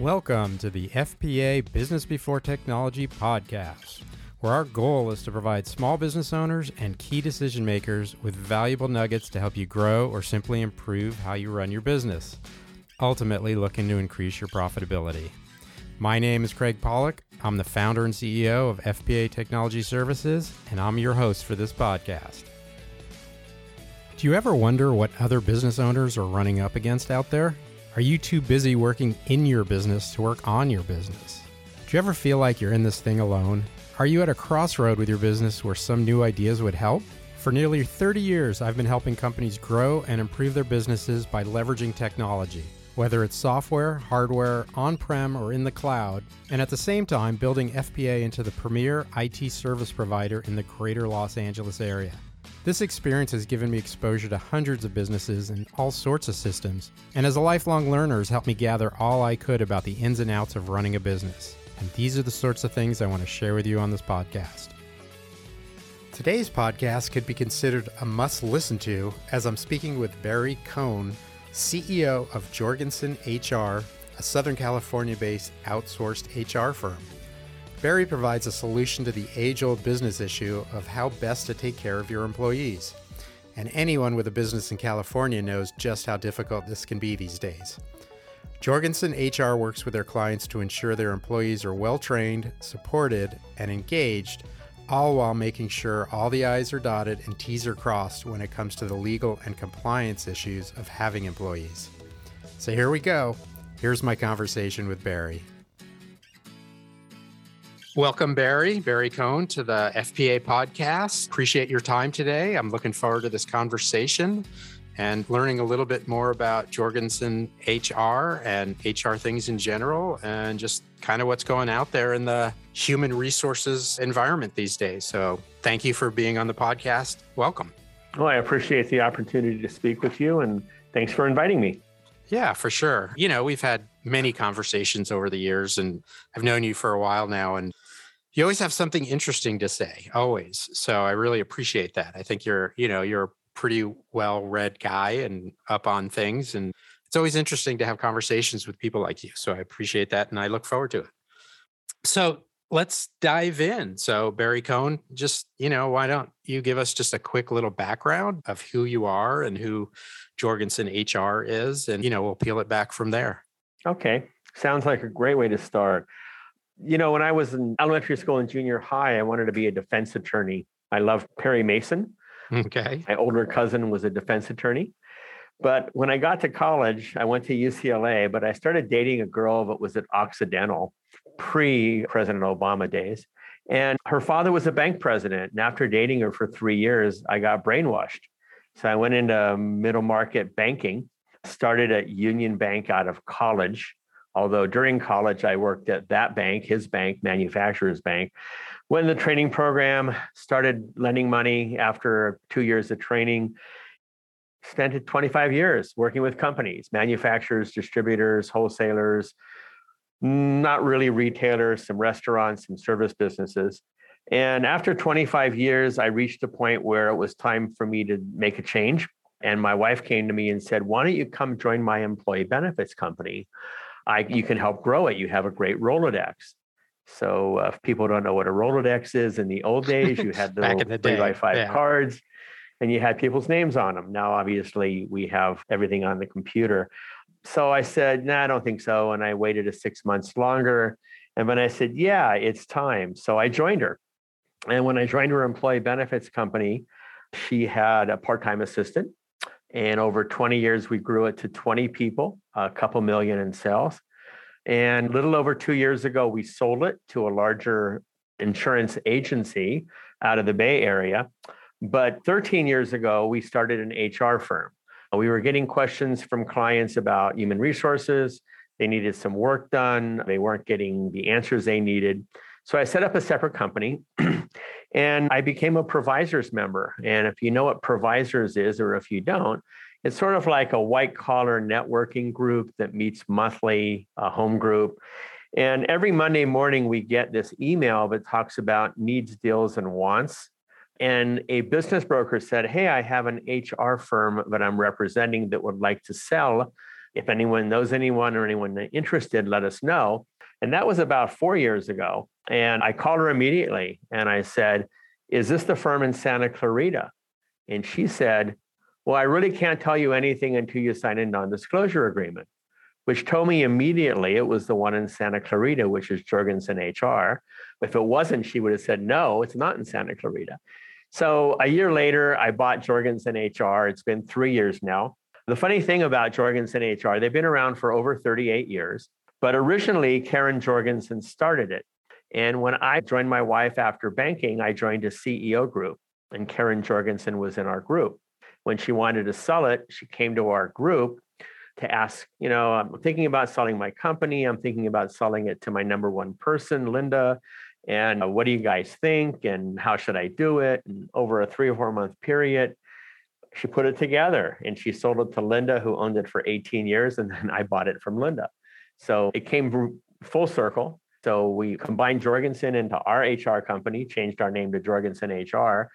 Welcome to the FPA Business Before Technology podcast, where our goal is to provide small business owners and key decision makers with valuable nuggets to help you grow or simply improve how you run your business, ultimately looking to increase your profitability. My name is Craig Pollock. I'm the founder and CEO of FPA Technology Services, and I'm your host for this podcast. Do you ever wonder what other business owners are running up against out there? Are you too busy working in your business to work on your business? Do you ever feel like you're in this thing alone? Are you at a crossroad with your business where some new ideas would help? For nearly 30 years, I've been helping companies grow and improve their businesses by leveraging technology, whether it's software, hardware, on prem, or in the cloud, and at the same time building FPA into the premier IT service provider in the greater Los Angeles area. This experience has given me exposure to hundreds of businesses and all sorts of systems, and as a lifelong learner has helped me gather all I could about the ins and outs of running a business. And these are the sorts of things I want to share with you on this podcast. Today's podcast could be considered a must listen to as I'm speaking with Barry Cohn, CEO of Jorgensen HR, a Southern California based outsourced HR firm. Barry provides a solution to the age old business issue of how best to take care of your employees. And anyone with a business in California knows just how difficult this can be these days. Jorgensen HR works with their clients to ensure their employees are well trained, supported, and engaged, all while making sure all the I's are dotted and T's are crossed when it comes to the legal and compliance issues of having employees. So here we go. Here's my conversation with Barry. Welcome, Barry, Barry Cohn, to the FPA podcast. Appreciate your time today. I'm looking forward to this conversation and learning a little bit more about Jorgensen HR and HR things in general, and just kind of what's going out there in the human resources environment these days. So, thank you for being on the podcast. Welcome. Well, I appreciate the opportunity to speak with you, and thanks for inviting me. Yeah, for sure. You know, we've had many conversations over the years, and I've known you for a while now, and you always have something interesting to say always so i really appreciate that i think you're you know you're a pretty well read guy and up on things and it's always interesting to have conversations with people like you so i appreciate that and i look forward to it. So let's dive in. So barry cohn just you know why don't you give us just a quick little background of who you are and who jorgensen hr is and you know we'll peel it back from there. Okay sounds like a great way to start you know, when I was in elementary school and junior high, I wanted to be a defense attorney. I loved Perry Mason. Okay. My older cousin was a defense attorney. But when I got to college, I went to UCLA, but I started dating a girl that was at Occidental pre President Obama days. And her father was a bank president. And after dating her for three years, I got brainwashed. So I went into middle market banking, started at Union Bank out of college, Although during college, I worked at that bank, his bank, Manufacturers Bank. When the training program started lending money after two years of training, spent 25 years working with companies, manufacturers, distributors, wholesalers, not really retailers, some restaurants, some service businesses. And after 25 years, I reached a point where it was time for me to make a change. And my wife came to me and said, Why don't you come join my employee benefits company? I, you can help grow it. You have a great Rolodex. So uh, if people don't know what a Rolodex is, in the old days, you had the little three day, by five yeah. cards and you had people's names on them. Now, obviously, we have everything on the computer. So I said, no, nah, I don't think so. And I waited a six months longer. And when I said, yeah, it's time. So I joined her. And when I joined her employee benefits company, she had a part time assistant and over 20 years, we grew it to 20 people, a couple million in sales. And a little over two years ago, we sold it to a larger insurance agency out of the Bay Area. But 13 years ago, we started an HR firm. We were getting questions from clients about human resources. They needed some work done, they weren't getting the answers they needed. So I set up a separate company and I became a provisors member. And if you know what provisors is, or if you don't, it's sort of like a white collar networking group that meets monthly, a home group. And every Monday morning, we get this email that talks about needs, deals, and wants. And a business broker said, Hey, I have an HR firm that I'm representing that would like to sell If anyone knows anyone or anyone interested, let us know. And that was about four years ago. And I called her immediately and I said, Is this the firm in Santa Clarita? And she said, Well, I really can't tell you anything until you sign a non disclosure agreement, which told me immediately it was the one in Santa Clarita, which is Jorgensen HR. If it wasn't, she would have said, No, it's not in Santa Clarita. So a year later, I bought Jorgensen HR. It's been three years now. The funny thing about Jorgensen HR, they've been around for over 38 years, but originally Karen Jorgensen started it. And when I joined my wife after banking, I joined a CEO group, and Karen Jorgensen was in our group. When she wanted to sell it, she came to our group to ask, you know, I'm thinking about selling my company. I'm thinking about selling it to my number one person, Linda. And uh, what do you guys think? And how should I do it? And over a three or four month period, she put it together and she sold it to Linda, who owned it for 18 years. And then I bought it from Linda. So it came full circle. So we combined Jorgensen into our HR company, changed our name to Jorgensen HR.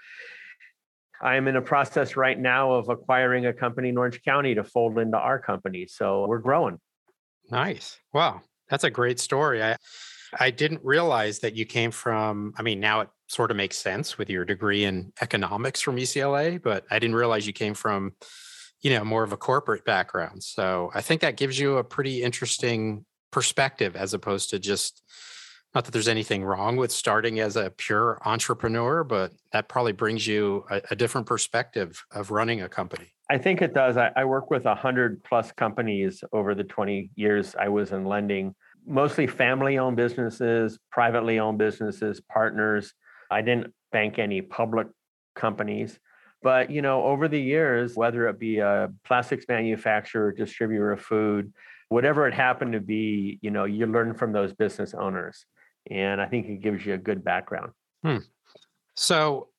I am in a process right now of acquiring a company in Orange County to fold into our company. So we're growing. Nice. Wow. That's a great story. I I didn't realize that you came from, I mean, now it sort of makes sense with your degree in economics from UCLA, but I didn't realize you came from, you know, more of a corporate background. So I think that gives you a pretty interesting perspective as opposed to just, not that there's anything wrong with starting as a pure entrepreneur, but that probably brings you a, a different perspective of running a company. I think it does. I, I work with 100 plus companies over the 20 years I was in lending mostly family owned businesses, privately owned businesses, partners. I didn't bank any public companies. But you know, over the years, whether it be a plastics manufacturer, distributor of food, whatever it happened to be, you know, you learn from those business owners. And I think it gives you a good background. Hmm. So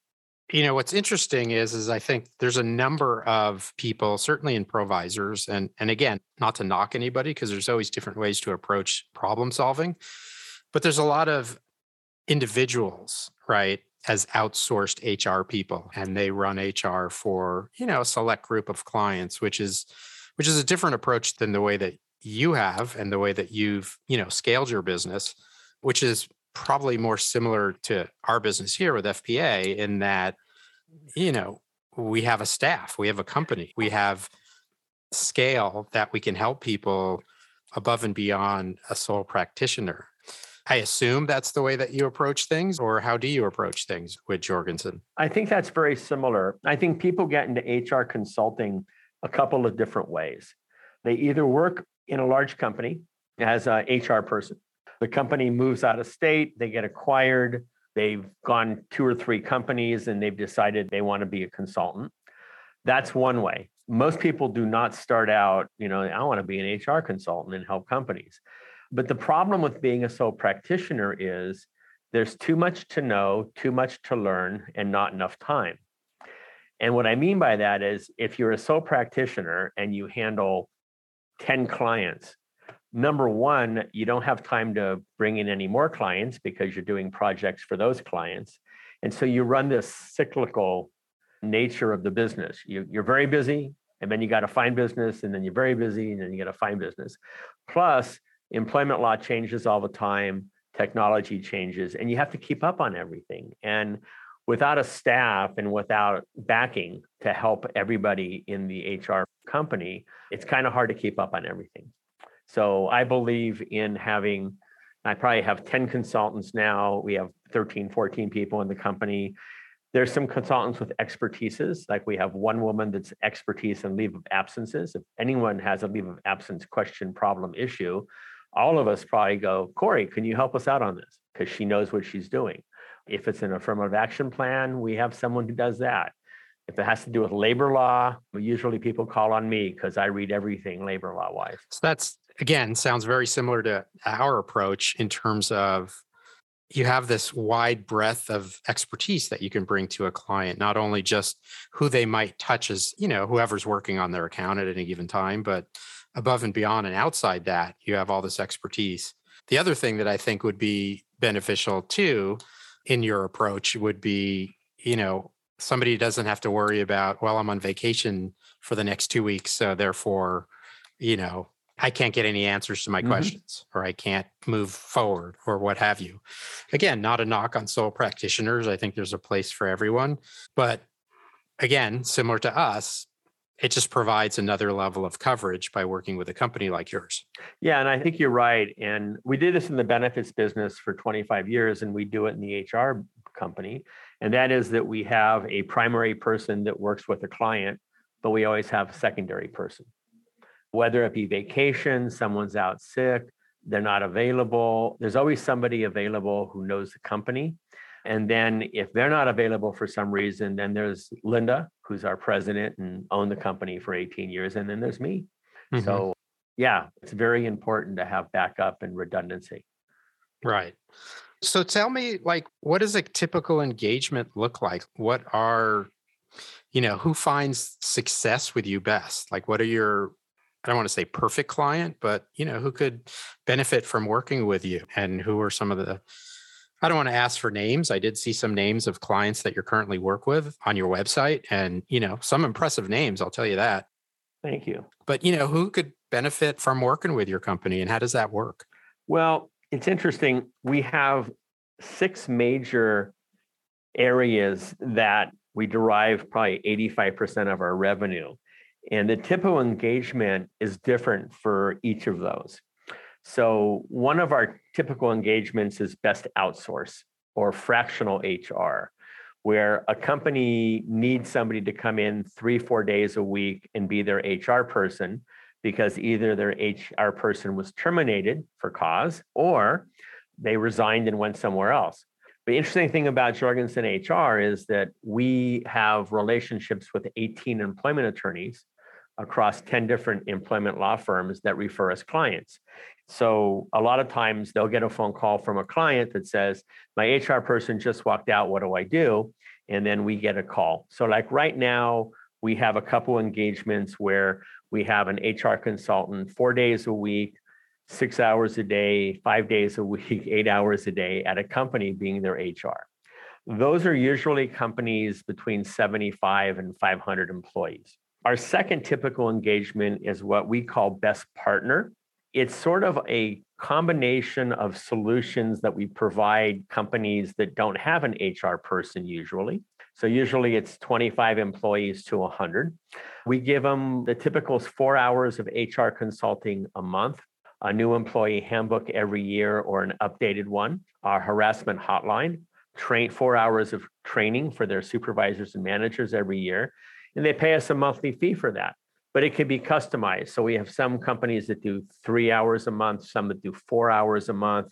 you know what's interesting is is i think there's a number of people certainly in provisors and and again not to knock anybody because there's always different ways to approach problem solving but there's a lot of individuals right as outsourced hr people and they run hr for you know a select group of clients which is which is a different approach than the way that you have and the way that you've you know scaled your business which is probably more similar to our business here with FPA in that, you know, we have a staff, we have a company, we have scale that we can help people above and beyond a sole practitioner. I assume that's the way that you approach things, or how do you approach things with Jorgensen? I think that's very similar. I think people get into HR consulting a couple of different ways. They either work in a large company as a HR person, the company moves out of state, they get acquired, they've gone two or three companies and they've decided they want to be a consultant. That's one way. Most people do not start out, you know, I want to be an HR consultant and help companies. But the problem with being a sole practitioner is there's too much to know, too much to learn, and not enough time. And what I mean by that is if you're a sole practitioner and you handle 10 clients, number one, you don't have time to bring in any more clients because you're doing projects for those clients. And so you run this cyclical nature of the business. You, you're very busy, and then you got to find business, and then you're very busy, and then you got to find business. Plus, employment law changes all the time, technology changes, and you have to keep up on everything. And without a staff and without backing to help everybody in the HR company, it's kind of hard to keep up on everything. So I believe in having, I probably have 10 consultants now. We have 13, 14 people in the company. There's some consultants with expertises, like we have one woman that's expertise in leave of absences. If anyone has a leave of absence question, problem, issue, all of us probably go, Corey, can you help us out on this? Because she knows what she's doing. If it's an affirmative action plan, we have someone who does that. If it has to do with labor law, usually people call on me because I read everything labor law wise. So that's again sounds very similar to our approach in terms of you have this wide breadth of expertise that you can bring to a client not only just who they might touch as you know whoever's working on their account at any given time but above and beyond and outside that you have all this expertise the other thing that i think would be beneficial too in your approach would be you know somebody doesn't have to worry about well i'm on vacation for the next two weeks so therefore you know I can't get any answers to my mm-hmm. questions or I can't move forward or what have you. Again, not a knock on sole practitioners. I think there's a place for everyone. But again, similar to us, it just provides another level of coverage by working with a company like yours. Yeah, and I think you're right. And we did this in the benefits business for 25 years, and we do it in the HR company. And that is that we have a primary person that works with a client, but we always have a secondary person whether it be vacation, someone's out sick, they're not available. There's always somebody available who knows the company. And then if they're not available for some reason, then there's Linda, who's our president and owned the company for 18 years. And then there's me. Mm-hmm. So, yeah, it's very important to have backup and redundancy. Right. So tell me, like, what does a typical engagement look like? What are, you know, who finds success with you best? Like, what are your I don't want to say perfect client, but you know, who could benefit from working with you and who are some of the I don't want to ask for names. I did see some names of clients that you're currently work with on your website and, you know, some impressive names, I'll tell you that. Thank you. But, you know, who could benefit from working with your company and how does that work? Well, it's interesting. We have six major areas that we derive probably 85% of our revenue. And the typical engagement is different for each of those. So, one of our typical engagements is best outsource or fractional HR, where a company needs somebody to come in three, four days a week and be their HR person because either their HR person was terminated for cause or they resigned and went somewhere else. The interesting thing about Jorgensen HR is that we have relationships with 18 employment attorneys across 10 different employment law firms that refer us clients. So a lot of times they'll get a phone call from a client that says, My HR person just walked out. What do I do? And then we get a call. So, like right now, we have a couple engagements where we have an HR consultant four days a week, six hours a day, five days a week, eight hours a day at a company being their HR. Those are usually companies between 75 and 500 employees. Our second typical engagement is what we call best partner. It's sort of a combination of solutions that we provide companies that don't have an HR person usually. So usually it's 25 employees to 100. We give them the typical four hours of HR consulting a month, a new employee handbook every year or an updated one, our harassment hotline, train four hours of training for their supervisors and managers every year, and they pay us a monthly fee for that. But it can be customized. So we have some companies that do three hours a month, some that do four hours a month,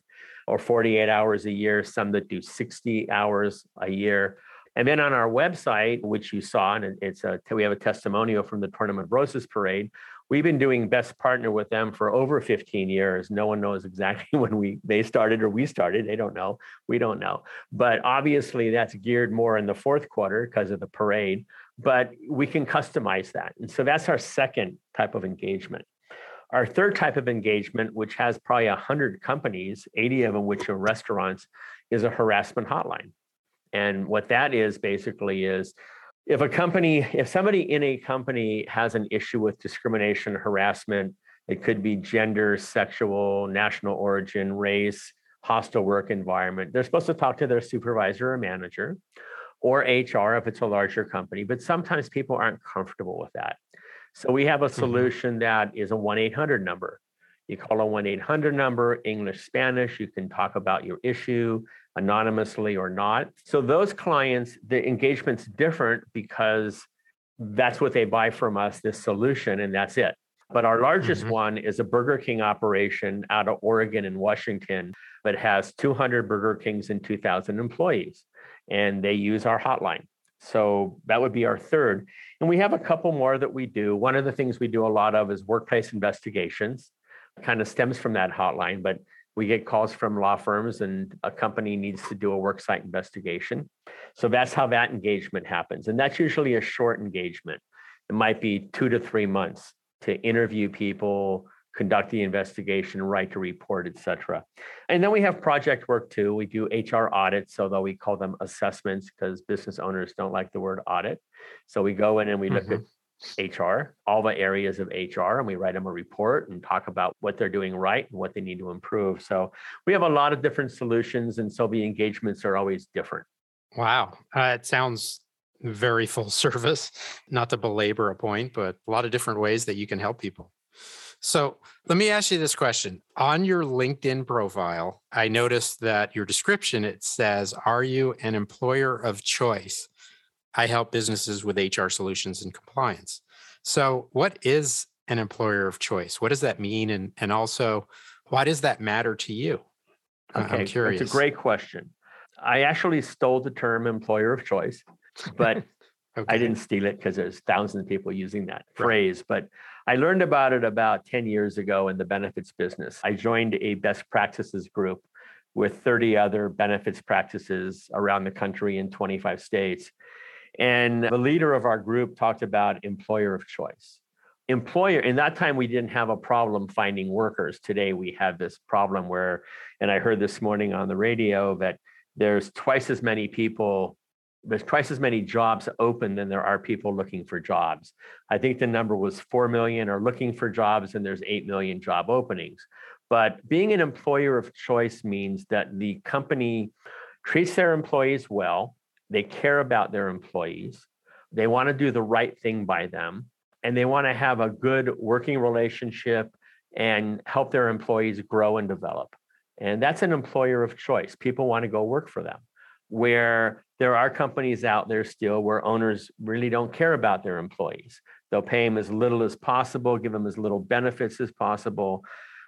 or 48 hours a year, some that do 60 hours a year. And then on our website, which you saw, and it's a we have a testimonial from the Tournament of Roses Parade. We've been doing best partner with them for over 15 years. No one knows exactly when we they started or we started. They don't know. We don't know. But obviously, that's geared more in the fourth quarter because of the parade but we can customize that. And so that's our second type of engagement. Our third type of engagement, which has probably 100 companies, 80 of them which are restaurants, is a harassment hotline. And what that is basically is if a company, if somebody in a company has an issue with discrimination, harassment, it could be gender, sexual, national origin, race, hostile work environment, they're supposed to talk to their supervisor or manager or HR if it's a larger company, but sometimes people aren't comfortable with that. So we have a mm-hmm. solution mm-hmm. that is a 1 800 number. You call a 1 800 number, English, Spanish, you can talk about your issue anonymously or not. So those clients, the engagement's different because that's what they buy from us, this solution, and that's it. But our largest mm-hmm. one is a Burger King operation out of Oregon and Washington that has 200 Burger Kings and 2,000 employees and they use our hotline. So that would be our third. And we have a couple more that we do. One of the things we do a lot of is workplace investigations, kind of stems from that hotline, but we get calls from law firms and a company needs to do a worksite investigation. So that's how that engagement happens. And that's usually a short engagement. It might be two to three months to interview people, conduct the investigation, write a report, et cetera. And then we have project work too. We do HR audits, although we call them assessments because business owners don't like the word audit. So we go in and we look mm-hmm. at HR, all the areas of HR, and we write them a report and talk about what they're doing right and what they need to improve. So we have a lot of different solutions, and so the engagements are always different. Wow. Uh, it sounds very full service, not to belabor a point, but a lot of different ways that you can help people. So let me ask you this question. On your LinkedIn profile, I noticed that your description it says, Are you an employer of choice? I help businesses with HR solutions and compliance. So, what is an employer of choice? What does that mean? And, and also, why does that matter to you? Okay, I'm curious. It's a great question. I actually stole the term employer of choice, but okay. I didn't steal it because there's thousands of people using that right. phrase. But I learned about it about 10 years ago in the benefits business. I joined a best practices group with 30 other benefits practices around the country in 25 states. And the leader of our group talked about employer of choice. Employer, in that time, we didn't have a problem finding workers. Today, we have this problem where, and I heard this morning on the radio that there's twice as many people there's twice as many jobs open than there are people looking for jobs. I think the number was 4 million are looking for jobs and there's 8 million job openings. But being an employer of choice means that the company treats their employees well, they care about their employees, they want to do the right thing by them, and they want to have a good working relationship and help their employees grow and develop. And that's an employer of choice. People want to go work for them. Where there are companies out there still where owners really don't care about their employees. They'll pay them as little as possible, give them as little benefits as possible.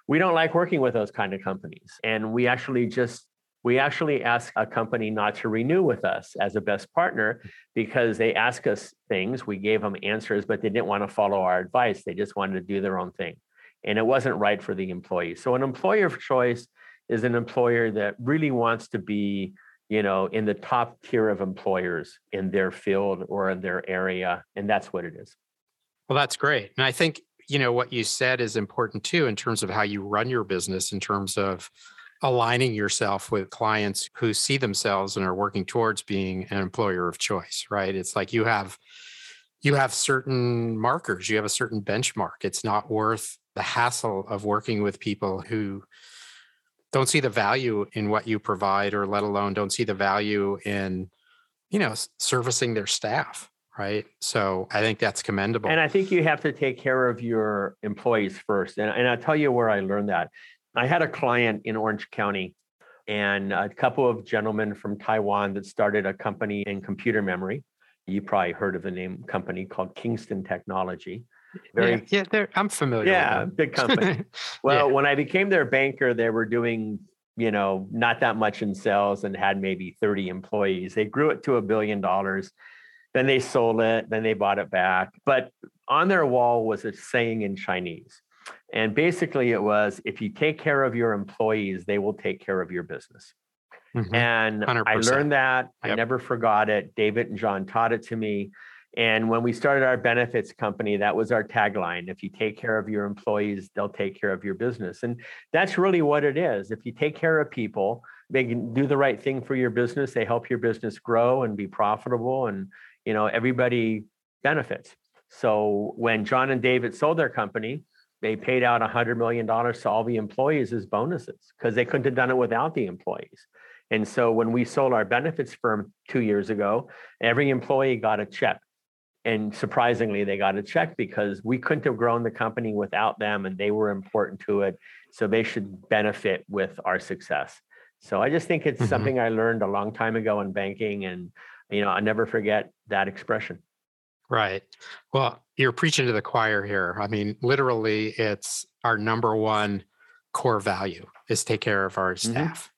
We don't like working with those kind of companies. And we actually just we actually ask a company not to renew with us as a best partner because they ask us things. We gave them answers, but they didn't want to follow our advice. They just wanted to do their own thing. And it wasn't right for the employee. So, an employer of choice is an employer that really wants to be you know in the top tier of employers in their field or in their area and that's what it is well that's great and i think you know what you said is important too in terms of how you run your business in terms of aligning yourself with clients who see themselves and are working towards being an employer of choice right? It's like you have you have certain markers you have a certain benchmark. It's not worth the hassle of working with people who don't see the value in what you provide or let alone don't see the value in you know servicing their staff right? So i think that's commendable. And i think you have to take care of your employees first and, and i'll tell you where i learned that i had a client in orange county and a couple of gentlemen from taiwan that started a company in computer memory you probably heard of the name company called kingston technology very yeah, yeah I'm familiar. Yeah, big company. well, yeah. when I became their banker, they were doing you know not that much in sales and had maybe 30 employees. They grew it to a billion dollars. Then they sold it. Then they bought it back. But on their wall was a saying in Chinese. And basically, it was if you take care of your employees, they will take care of your business. Mm-hmm. And 100%. I learned that. Yep. I never forgot it. David and John taught it to me. And when we started our benefits company, that was our tagline. If you take care of your employees, they'll take care of your business. And that's really what it is. If you take care of people, they can do the right thing for your business. They help your business grow and be profitable and, you know, everybody benefits. So when John and David sold their company, they paid out $100 million to all the employees as bonuses because they couldn't have done it without the employees. And so when we sold our benefits firm two years ago, every employee got a check. And surprisingly they got a check because we couldn't have grown the company without them and they were important to it. So they should benefit with our success. So i just think it's mm-hmm. something i learned a long time ago in banking and you know i never forget that expression. Right. Well you're preaching to the choir here i mean literally it's our number one core value is take care of our mm-hmm. staff mm-hmm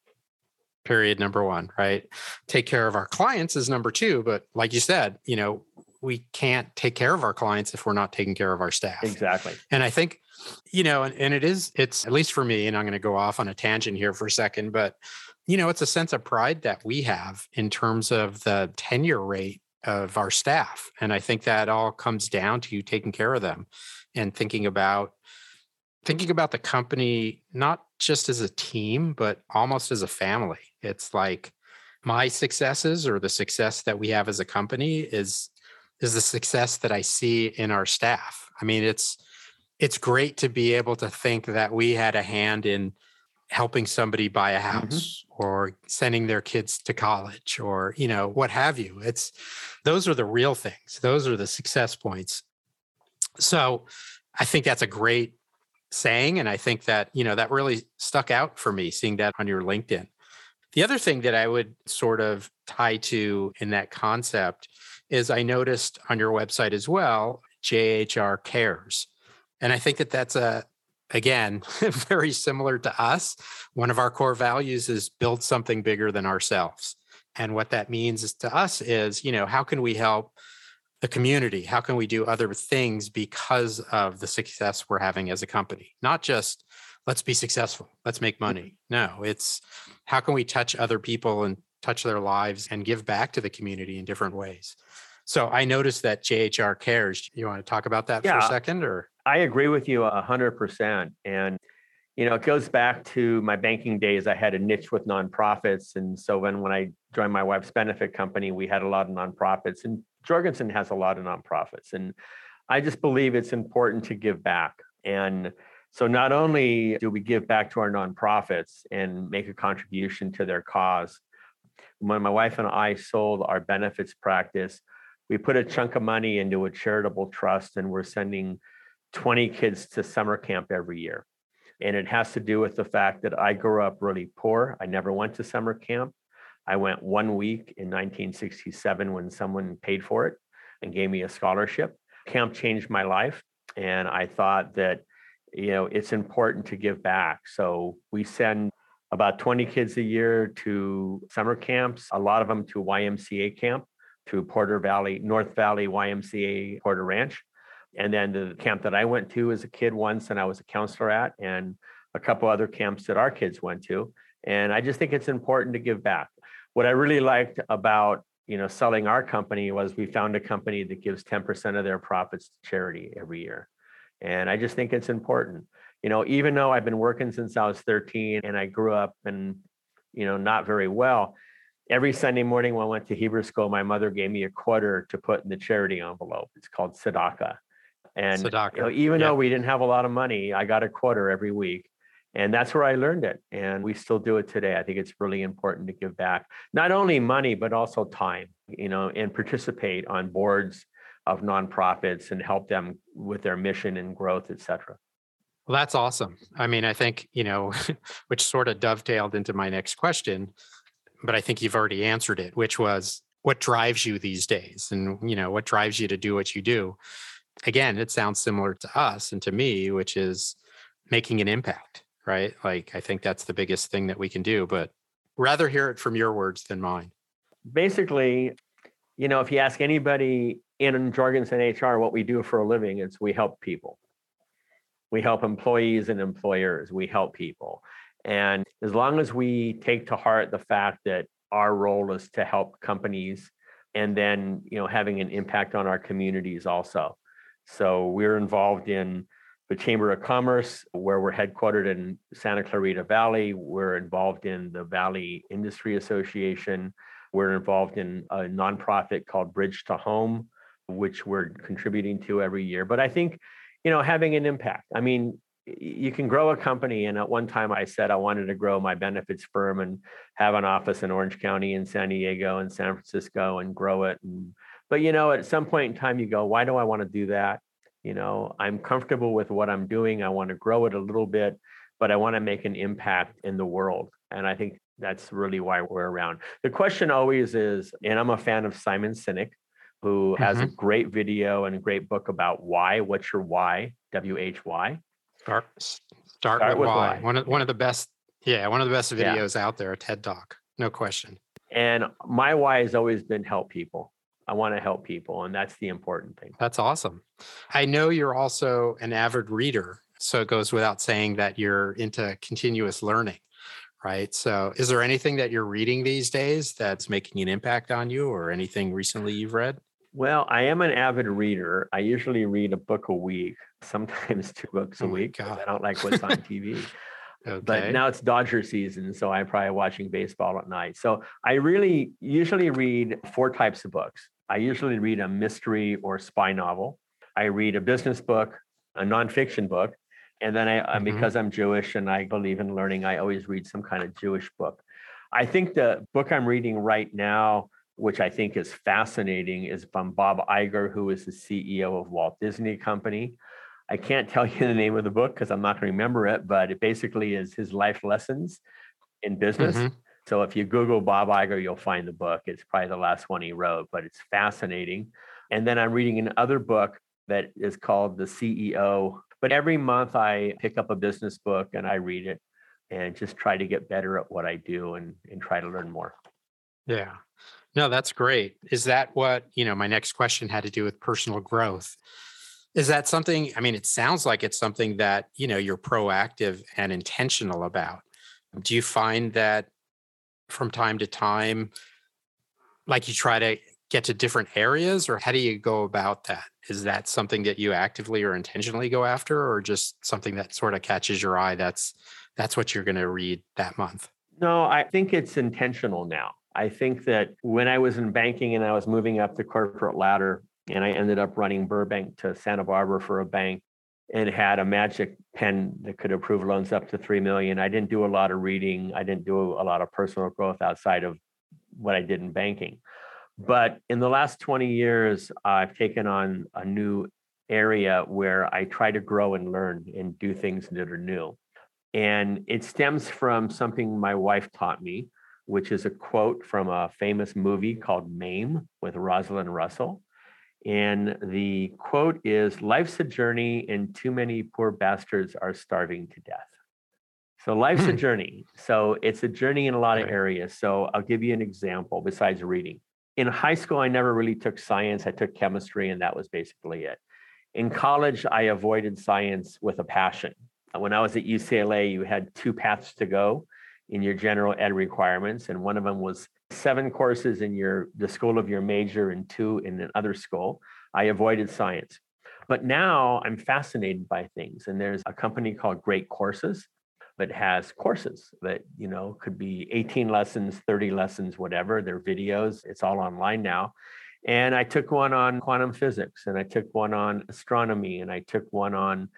period number one right take care of our clients is number two but like you said you know we can't take care of our clients if we're not taking care of our staff. Exactly. And I think, you know, and, and it is, it's at least for me, and I'm going to go off on a tangent here for a second, but, you know, it's a sense of pride that we have in terms of the tenure rate of our staff. And I think that all comes down to you taking care of them and thinking about thinking about the company not just as a team but almost as a family it's like my successes or the success that we have as a company is is the success that I see in our staff. I mean, it's it's great to be able to think that we had a hand in helping somebody buy a mm-hmm. house mm-hmm. or sending their kids to college or you know what have you it's those are the real things those are the success points so i think that's a great saying and i think that you know that really stuck out for me seeing that on your linkedin the other thing that i would sort of tie to in that concept is i noticed on your website as well jhr cares and i think that that's a again, very similar to us. One of our core values is build something bigger than ourselves. And what that means is to us is, you know, how can we help the community? How can we do other things because of the success we're having as a company? Not just let's be successful, let's make mm-hmm. money. No, it's how can we touch other people and touch their lives and give back to the community in different ways. So I noticed that JHR cares. You want to talk about that yeah, for a second or? I agree with you a hundred percent. And, you know, it goes back to my banking days. I had a niche with nonprofits. And so when, when I joined my wife's benefit company, we had a lot of nonprofits and Jorgensen has a lot of nonprofits. And I just believe it's important to give back. And so not only do we give back to our nonprofits and make a contribution to their cause, when my wife and I sold our benefits practice, we put a chunk of money into a charitable trust and we're sending 20 kids to summer camp every year. And it has to do with the fact that I grew up really poor. I never went to summer camp. I went one week in 1967 when someone paid for it and gave me a scholarship. Camp changed my life. And I thought that, you know, it's important to give back. So we send about 20 kids a year to summer camps, a lot of them to YMCA camp to Porter Valley, North Valley YMCA Porter Ranch. And then the camp that I went to as a kid once and I was a counselor at, and a couple other camps that our kids went to. And I just think it's important to give back. What I really liked about you know selling our company was we found a company that gives 10% of their profits to charity every year. And I just think it's important. You know, even though I've been working since I was 13 and I grew up and you know not very well, every Sunday morning when I went to Hebrew school, my mother gave me a quarter to put in the charity envelope. It's called tzedakah. And you know, even though we didn't have a lot of money, I got a quarter every week. And that's where I learned it. And we still do it today. I think it's really important to give back, not only money, but also time, you know, and participate on boards of nonprofits and help them with their mission and growth, et cetera. Well, that's awesome. I mean, I think, you know, which sort of dovetailed into my next question but I think you've already answered it, which was what drives you these days and you know what drives you to do what you do again it sounds similar to us and to me which is making an impact right? Like i think that's the biggest thing that we can do but rather hear it from your words than mine. Basically you know if you ask anybody in jorgensen hr what we do for a living it's we help people. We help employees and employers. We help people. And as long as we take to heart the fact that our role is to help companies and then, you know, having an impact on our communities also. So we're involved in the Chamber of Commerce, where we're headquartered in Santa Clarita Valley. We're involved in the Valley Industry Association. We're involved in a nonprofit called Bridge to Home, which we're contributing to every year. But I think, you know, having an impact. I mean, you can grow a company. And at one time, I said I wanted to grow my benefits firm and have an office in Orange County and San Diego and San Francisco and grow it. And, but you know, at some point in time, you go, why do I want to do that? You know, I'm comfortable with what I'm doing. I want to grow it a little bit, but I want to make an impact in the world. And I think that's really why we're around. The question always is, and I'm a fan of Simon Sinek, who has mm-hmm. a great video and a great book about why. What's your why? W H Y. Start start, start with, with why. why. One of one of the best, yeah, one of the best videos yeah. out there, a TED Talk, no question. And my why has always been help people. I want to help people, and that's the important thing. That's awesome. I know you're also an avid reader, so it goes without saying that you're into continuous learning, right? So, is there anything that you're reading these days that's making an impact on you, or anything recently you've read? Well, I am an avid reader. I usually read a book a week, sometimes two books a oh week. I don't like what's on TV. okay. But now it's Dodger season, so I'm probably watching baseball at night. So I really usually read four types of books. I usually read a mystery or spy novel. I read a business book, a nonfiction book, and then I, mm-hmm. because I'm Jewish and I believe in learning, I always read some kind of Jewish book. I think the book I'm reading right now, which I think is fascinating, is from Bob Iger, who is the CEO of Walt Disney Company. I can't tell you the name of the book because I'm not going to remember it, but it basically is his life lessons in business. Mm-hmm. So if you Google Bob Iger, you'll find the book. It's probably the last one he wrote, but it's fascinating. And then I'm reading another book that is called The CEO. But every month I pick up a business book and I read it and just try to get better at what I do and, and try to learn more. Yeah. No, that's great. Is that what, you know, my next question had to do with personal growth? Is that something, I mean, it sounds like it's something that, you know, you're proactive and intentional about. Do you find that from time to time, like you try to get to different areas, or how do you go about that? Is that something that you actively or intentionally go after, or just something that sort of catches your eye? That's that's what you're going to read that month. No, I think it's intentional now. I think that when I was in banking and I was moving up the corporate ladder, and I ended up running Burbank to Santa Barbara for a bank and had a magic pen that could approve loans up to 3 million. I didn't do a lot of reading. I didn't do a lot of personal growth outside of what I did in banking. But in the last 20 years, I've taken on a new area where I try to grow and learn and do things that are new. And it stems from something my wife taught me, which is a quote from a famous movie called Mame with Rosalind Russell. And the quote is Life's a journey, and too many poor bastards are starving to death. So life's a hmm. journey. So it's a journey in a lot of areas. So I'll give you an example besides reading. In high school, I never really took science. I took chemistry, and that was basically it. In college, I avoided science with a passion. When I was at UCLA, you had two paths to go in your general ed requirements, and one of them was seven courses in your the school of your major and two in another school. I avoided science. But now I'm fascinated by things. And there's a company called Great Courses that has courses that, you know, could be 18 lessons, 30 lessons, whatever. They're videos. It's all online now. And I took one on quantum physics and I took one on astronomy and I took one on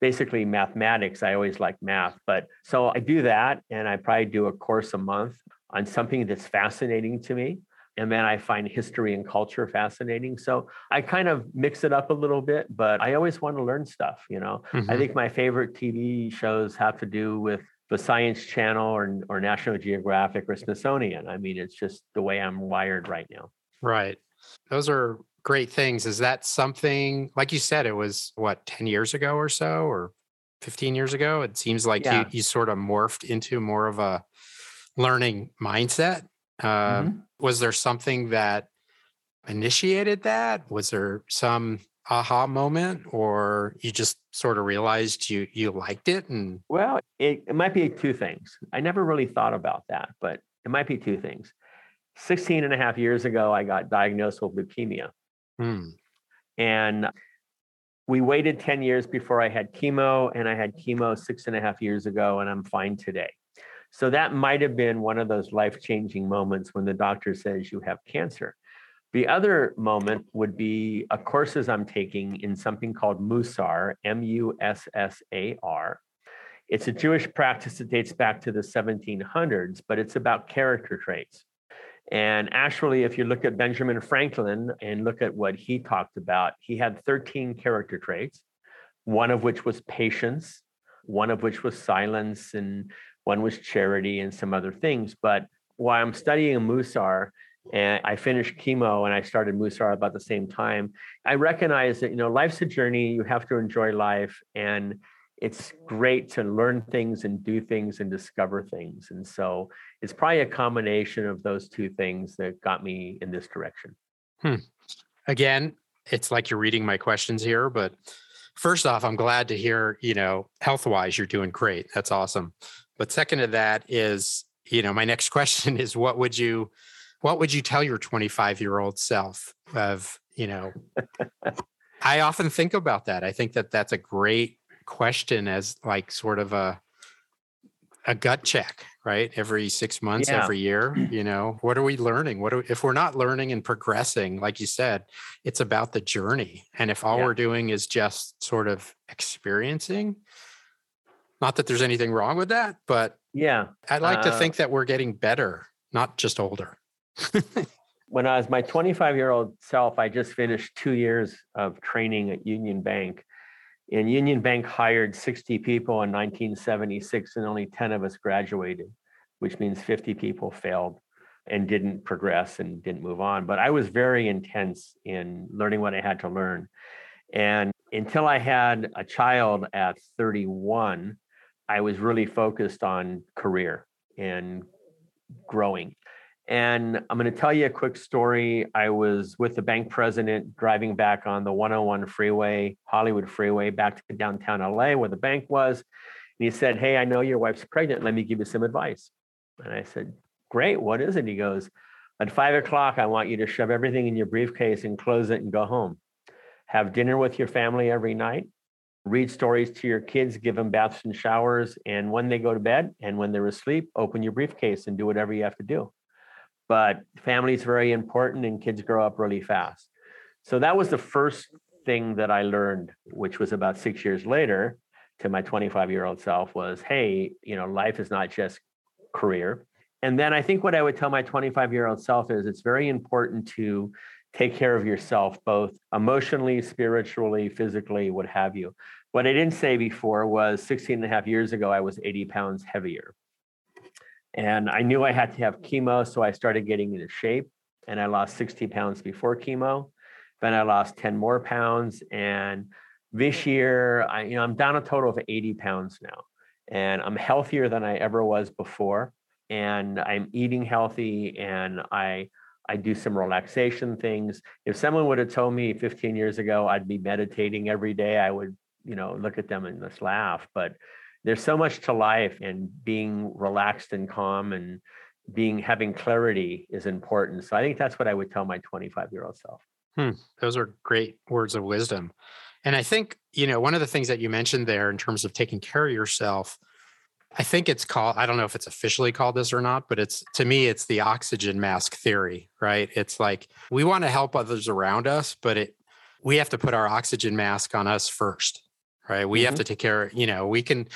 basically mathematics. I always like math. But so I do that and I probably do a course a month on something that's fascinating to me. And then I find history and culture fascinating. So I kind of mix it up a little bit, but I always want to learn stuff. You know, mm-hmm. I think my favorite TV shows have to do with the Science Channel or, or National Geographic or Smithsonian. I mean, it's just the way I'm wired right now. Right. Those are great things. Is that something, like you said, it was what, 10 years ago or so, or 15 years ago? It seems like yeah. you, you sort of morphed into more of a learning mindset. Uh, mm-hmm. Was there something that initiated that? Was there some aha moment, or you just sort of realized you you liked it? And well, it, it might be two things. I never really thought about that, but it might be two things. 16 and a half years ago, I got diagnosed with leukemia. Hmm. And we waited 10 years before I had chemo, and I had chemo six and a half years ago, and I'm fine today. So that might have been one of those life changing moments when the doctor says you have cancer. The other moment would be a courses I'm taking in something called Mussar, M U S S A R. It's a Jewish practice that dates back to the 1700s, but it's about character traits. And actually, if you look at Benjamin Franklin and look at what he talked about, he had 13 character traits, one of which was patience, one of which was silence and one was charity and some other things. But while I'm studying Mussar, and I finished chemo and I started Mussar about the same time, I recognize that you know life's a journey. You have to enjoy life, and it's great to learn things and do things and discover things. And so it's probably a combination of those two things that got me in this direction. Hmm. Again, it's like you're reading my questions here, but first off, I'm glad to hear, you know, health wise, you're doing great. That's awesome. But second to that is, you know, my next question is what would you what would you tell your 25 year old self of, you know, I often think about that. I think that that's a great question as like sort of a a gut check, right? Every six months, Yeah. every year, you know, what are we learning? What are, if we're not learning and progressing, like you said, it's about the journey. And if all Yeah. we're doing is just sort of experiencing, not that there's anything wrong with that, but Yeah. I'd like to Uh, think that we're getting better, not just older. When I was my 25 year old self, I just finished two years of training at Union Bank. And Union Bank hired 60 people in 1976, and only 10 of us graduated, which means 50 people failed and didn't progress and didn't move on. But I was very intense in learning what I had to learn. And until I had a child at 31, I was really focused on career and growing. And I'm going to tell you a quick story. I was with the bank president driving back on the 101 freeway, Hollywood freeway, back to downtown LA where the bank was. And he said, Hey, I know your wife's pregnant. Let me give you some advice. And I said, Great. What is it? He goes, At five o'clock, I want you to shove everything in your briefcase and close it and go home. Have dinner with your family every night. Read stories to your kids, give them baths and showers. And when they go to bed and when they're asleep, open your briefcase and do whatever you have to do but family is very important and kids grow up really fast. So that was the first thing that I learned, which was about six years later to my 25 year old self was, hey, you know, life is not just career. And then I think what I would tell my 25 year old self is it's very important to take care of yourself, both emotionally, spiritually, physically, what have you. What I didn't say before was 16 and a half years ago, I was 80 pounds heavier. And I knew I had to have chemo, so I started getting into shape. And I lost 60 pounds before chemo. Then I lost 10 more pounds. And this year, I, you know, I'm down a total of 80 pounds now. And I'm healthier than I ever was before. And I'm eating healthy and I I do some relaxation things. If someone would have told me 15 years ago I'd be meditating every day, I would, you know, look at them and just laugh. But there's so much to life and being relaxed and calm and being having clarity is important. So I think that's what I would tell my 25 year old self. Hmm, those are great words of wisdom. And I think, you know, one of the things that you mentioned there in terms of taking care of yourself, I think it's called, I don't know if it's officially called this or not, but it's to me, it's the oxygen mask theory, right? It's like we want to help others around us, but it, we have to put our oxygen mask on us first, right? We have Mhm. to take care, you know, we can,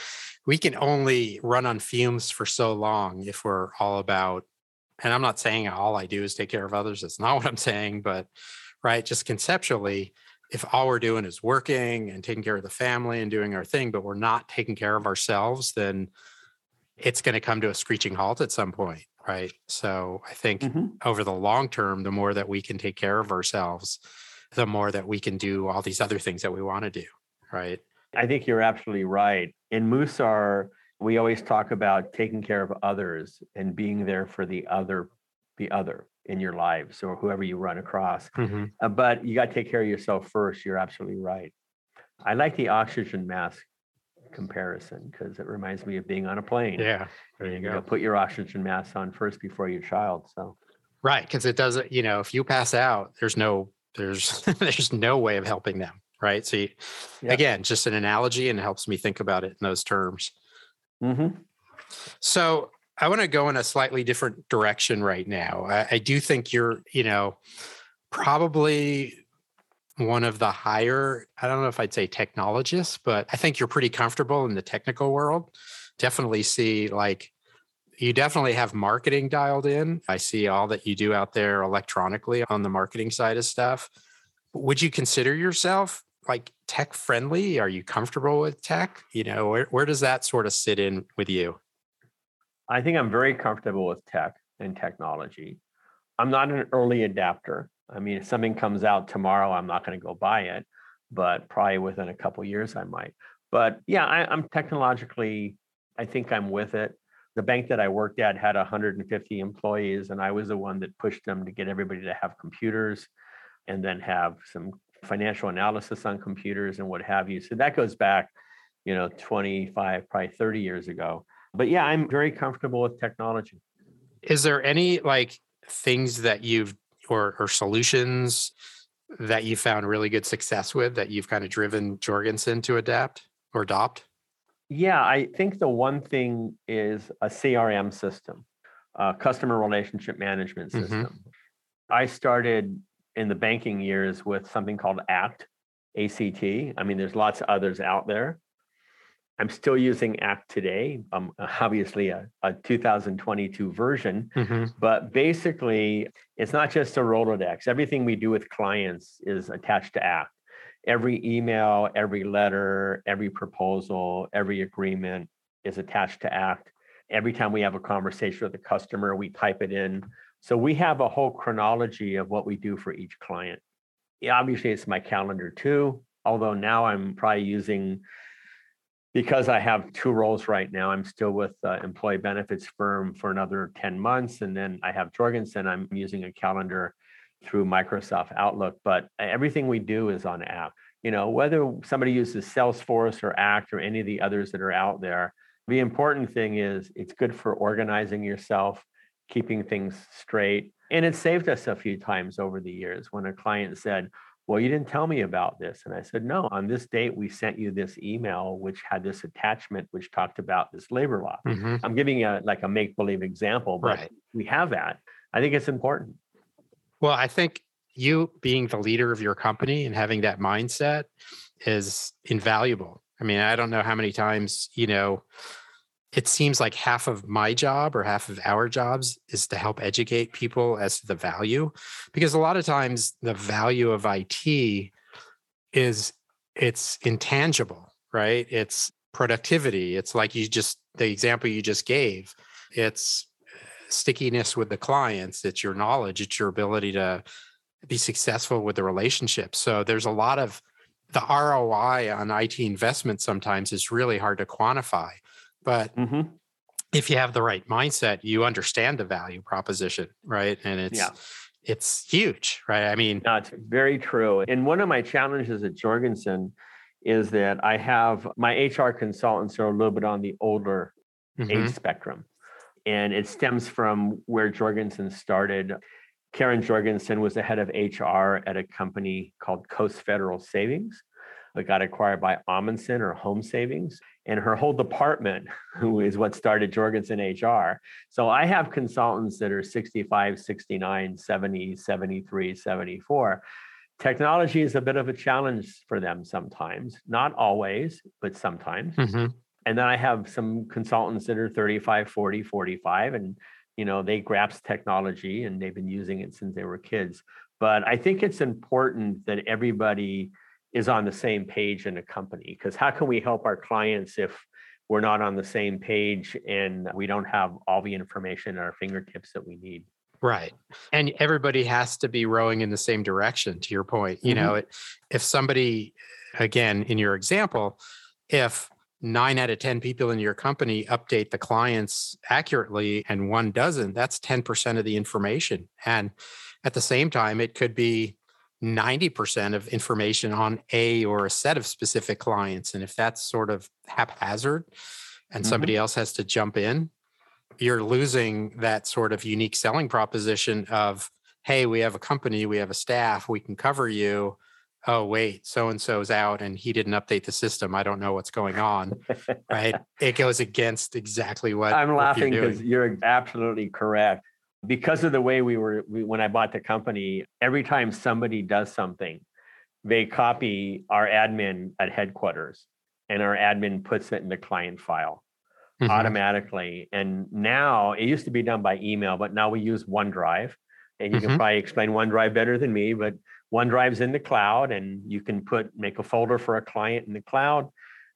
we can only run on fumes for so long if we're all about, and I'm not saying all I do is take care of others. That's not what I'm saying, but right, just conceptually, if all we're doing is working and taking care of the family and doing our thing, but we're not taking care of ourselves, then it's going to come to a screeching halt at some point. Right. So I think Mhm. over the long term, the more that we can take care of ourselves, the more that we can do all these other things that we want to do. Right. I think you're absolutely right. In Musar, we always talk about taking care of others and being there for the other, the other in your lives or whoever you run across. Mhm. Uh, but you got to take care of yourself first. You're absolutely right. I like the oxygen mask comparison because it reminds me of being on a plane. Yeah. There you You go. put your oxygen mask on first before your child. So Right. Because it doesn't, you know, if you pass out, there's no, there's, there's no way of helping them. Right. So you, again, just an analogy and it helps me think about it in those terms. mhm. So I want to go in a slightly different direction right now. I, I do think you're, you know, probably one of the higher, I don't know if I'd say technologists, but I think you're pretty comfortable in the technical world. Definitely see like you definitely have marketing dialed in. I see all that you do out there electronically on the marketing side of stuff. Would you consider yourself like tech friendly? Are you comfortable with tech? You know, where, where does that sort of sit in with you? I think I'm very comfortable with tech and technology. I'm not an early adapter. I mean, if something comes out tomorrow, I'm not going to go buy it, but probably within a couple years I might. But yeah, I, I'm technologically, I think I'm with it. The bank that I worked at had 150 employees, and I was the one that pushed them to get everybody to have computers and then have some financial analysis on computers and what have you. So that goes back, you know, 25, probably 30 years ago. But yeah, I'm very comfortable with technology. Is there any like things that you've or or solutions that you found really good success with that you've kind of driven Jorgensen to adapt or adopt? Yeah, I think the one thing is a CRM system, a customer relationship management Mhm. system. I started in the banking years with something called ACT, ACT. I mean, there's lots of others out there. I'm still using ACT today. I'm obviously a, a 2022 version, Mhm. but basically, it's not just a Rolodex. Everything we do with clients is attached to ACT. Every email, every letter, every proposal, every agreement is attached to ACT. Every time we have a conversation with a customer, we type it in. So we have a whole chronology of what we do for each client. Obviously, it's my calendar too, although now I'm probably using because I have two roles right now, I'm still with the employee benefits firm for another 10 months. And then I have Jorgensen, I'm using a calendar through Microsoft Outlook, but everything we do is on app. You know, whether somebody uses Salesforce or Act or any of the others that are out there, the important thing is it's good for organizing yourself, keeping things straight. And it saved us a few times over the years when a client said, well, you didn't tell me about this. And I said, no, on this date, we sent you this email, which had this attachment, which talked about this labor law. Mhm. I'm giving you a, like a make believe example, but Right. we have that. I think it's important. Well, I think you being the leader of your company and having that mindset is invaluable. I mean, I don't know how many times, you know, it seems like half of my job or half of our jobs is to help educate people as to the value because a lot of times the value of IT is it's intangible, right? It's productivity. It's like you just the example you just gave. It's uh, stickiness with the clients, it's your knowledge, it's your ability to be successful with the relationship. So there's a lot of the ROI on IT investment sometimes is really hard to quantify. But Mhm. if you have the right mindset, you understand the value proposition, right? And it's Yeah. it's huge, right? I mean, No, it's very true. And one of my challenges at Jorgensen is that I have my HR consultants are a little bit on the older mhm, age spectrum. And it stems from where Jorgensen started. Karen Jorgensen was the head of HR at a company called Coast Federal Savings that got acquired by Ahmanson or Home Savings. And her whole department, who is what started Jorgensen HR. So I have consultants that are 65, 69, 70, 73, 74. Technology is a bit of a challenge for them sometimes, not always, but sometimes mhm. and then i have some consultants that are 35 40 45 and you know they grasp technology and they've been using it since they were kids but i think it's important that everybody is on the same page in a company because how can we help our clients if we're not on the same page and we don't have all the information at our fingertips that we need Right. And everybody has to be rowing in the same direction, to your point. You Mhm. know, it, if somebody, again, in your example, if nine out of 10 people in your company update the clients accurately and one doesn't, that's 10% of the information. And at the same time, it could be 90% of information on a or a set of specific clients. And if that's sort of haphazard and Mhm. somebody else has to jump in, you're losing that sort of unique selling proposition of, hey, we have a company, we have a staff, we can cover you. Oh, wait, so and so's out and he didn't update the system. I don't know what's going on. Right. It goes against exactly what I'm laughing you're because you're absolutely correct. Because of the way we were, we, when I bought the company, every time somebody does something, they copy our admin at headquarters and our admin puts it in the client file Mhm. automatically. And now it used to be done by email, but now we use OneDrive. And you Mhm. can probably explain OneDrive better than me, but OneDrive's in the cloud and you can put make a folder for a client in the cloud.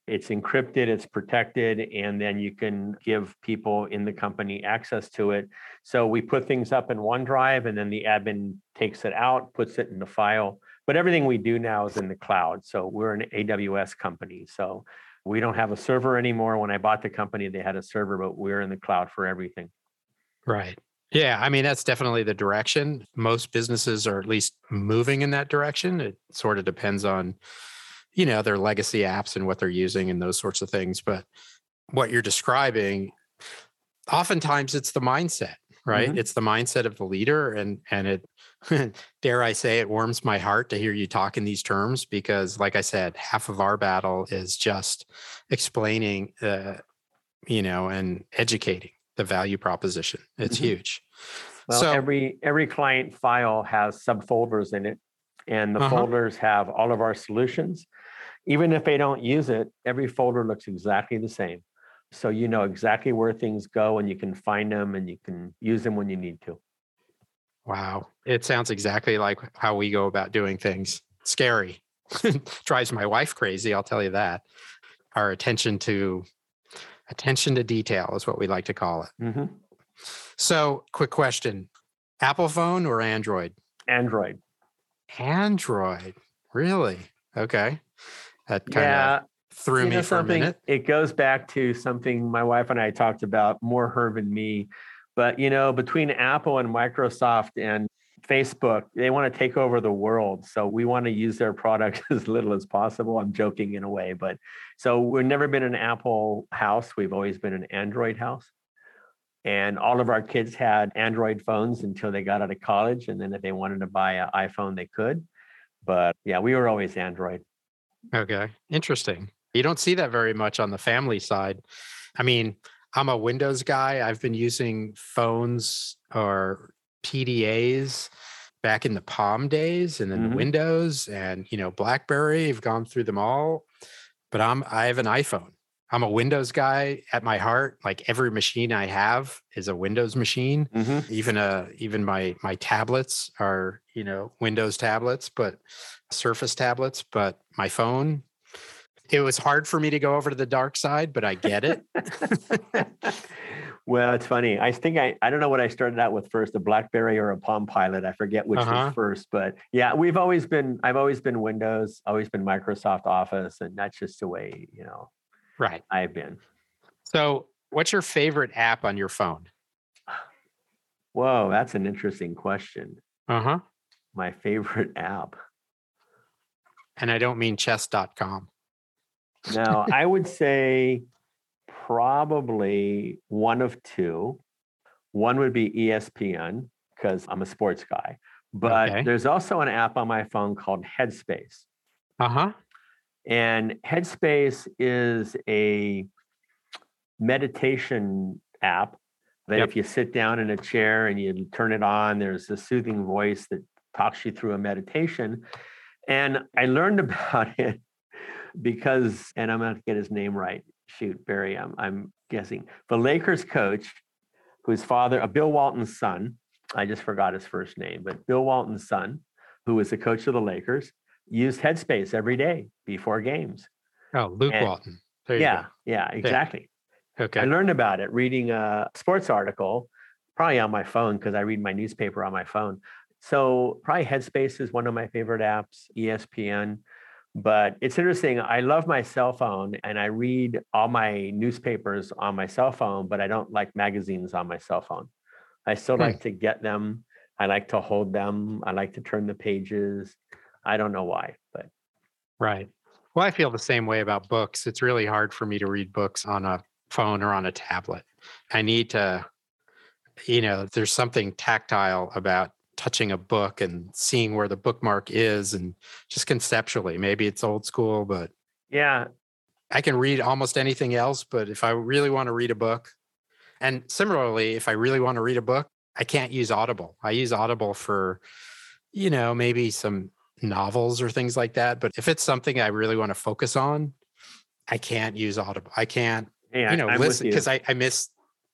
It's encrypted, it's protected, and then you can give people in the company access to it. So we put things up in OneDrive and then the admin takes it out, puts it in the file. But everything we do now is in the cloud. So we're an AWS company. So we don't have a server anymore. When I bought the company, they had a server, but we're in the cloud for everything. Right. Yeah. I mean, that's definitely the direction. Most businesses are at least moving in that direction. It sort of depends on, you know, their legacy apps and what they're using and those sorts of things. But what you're describing, oftentimes it's the mindset, right? Mhm. It's the mindset of the leader, and and it dare I say it warms my heart to hear you talk in these terms because, like I said, half of our battle is just explaining, uh, you know, and educating the value proposition. It's Mhm. huge. Well, so every every client file has subfolders in it, and the Uh-huh. folders have all of our solutions. Even if they don't use it, every folder looks exactly the same. So you know exactly where things go, and you can find them, and you can use them when you need to. wow, it sounds exactly like how we go about doing things. Scary, drives my wife crazy. I'll tell you that. Our attention to attention to detail is what we like to call it. Mhm. So, quick question Apple phone or Android? Android. Android. Really? Okay. That kind of Yeah, threw you me know for a minute. It goes back to something my wife and I talked about more her than me. But you know, between Apple and Microsoft and Facebook, they want to take over the world. So we want to use their products as little as possible. I'm joking in a way, but so we've never been an Apple house. We've always been an Android house. And all of our kids had Android phones until they got out of college. And then if they wanted to buy an iPhone, they could. But yeah, we were always Android. Okay. Interesting. You don't see that very much on the family side. I mean, I'm a Windows guy. I've been using phones or PDAs back in the Palm days and then Mhm. the Windows and you know BlackBerry. I've gone through them all. But I'm I have an iPhone. I'm a Windows guy at my heart. Like every machine I have is a Windows machine. even uh even my my tablets are you know windows tablets but surface tablets but my phone it was hard for me to go over to the dark side but i get it well, it's funny. I think I, I don't know what I started out with first, a BlackBerry or a Palm Pilot. I forget which Uh-huh. was first, but yeah, we've always been, I've always been Windows, always been Microsoft Office, and that's just the way, you know, right I've been. so what's your favorite app on your phone Whoa, that's an interesting question. uh-huh My favorite app. and i don't mean chess.com Now, I would say probably one of two. One would be ESPN because I'm a sports guy, but Okay. there's also an app on my phone called Headspace. uh-huh And Headspace is a meditation app that Yep. if you sit down in a chair and you turn it on, there's a soothing voice that talks you through a meditation. And I learned about it because, and I'm going to get his name right. Shoot, Barry, I'm, I'm guessing. The Lakers coach, whose father, uh, Bill Walton's son, I just forgot his first name, but Bill Walton's son, who was the coach of the Lakers, used Headspace every day before games. oh luke And- walton there you Yeah, yeah, exactly. go okay I learned about it reading a sports article, probably on my phone because I read my newspaper on my phone. So probably Headspace is one of my favorite apps, ESPN. But it's interesting. I love my cell phone and I read all my newspapers on my cell phone, but I don't like magazines on my cell phone. I still Hmm. like to get them. I like to hold them. I like to turn the pages. I don't know why, but Right. Well, I feel the same way about books. It's really hard for me to read books on a phone or on a tablet. I need to, you know, there's something tactile about touching a book and seeing where the bookmark is and just conceptually. Maybe it's old school, but yeah, I can read almost anything else. But if I really want to read a book, and similarly, if I really want to read a book, I can't use Audible. I use Audible for, you know, maybe some novels or things like that. But if it's something I really want to focus on, I can't use Audible. I can't, yeah, you know, I'm listen because I, I miss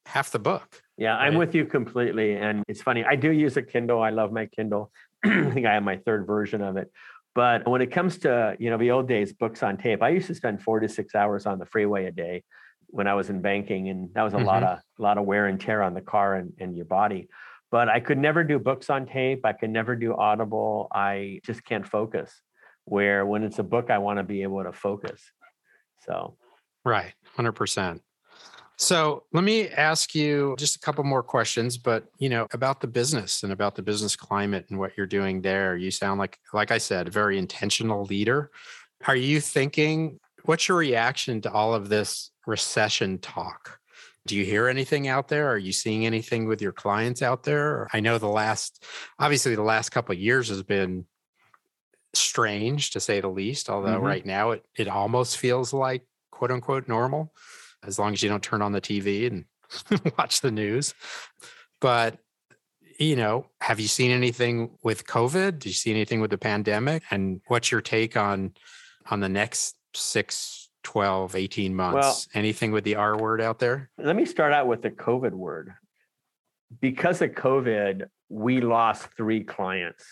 half the book. Yeah, I'm with you completely. And it's funny, I do use a Kindle. I love my Kindle. I think I have my third version of it. But when it comes to, you know, the old days, books on tape, I used to spend four to six hours on the freeway a day when I was in banking. And that was a lot mm-hmm. of a lot of wear and tear on the car and, and your body. But I could never do books on tape. I could never do audible. I just can't focus. Where when it's a book, I want to be able to focus. So Right. 100%. So let me ask you just a couple more questions, but you know, about the business and about the business climate and what you're doing there. You sound like, like I said, a very intentional leader. Are you thinking, what's your reaction to all of this recession talk? Do you hear anything out there? Are you seeing anything with your clients out there? I know the last, obviously, the last couple of years has been strange to say the least. Although mm-hmm. right now it it almost feels like quote unquote normal, as long as you don't turn on the TV and watch the news. But you know, have you seen anything with COVID? Do you see anything with the pandemic? And what's your take on on the next six, 12, 18 months? Well, anything with the R word out there? Let me start out with the COVID word. Because of COVID, we lost three clients.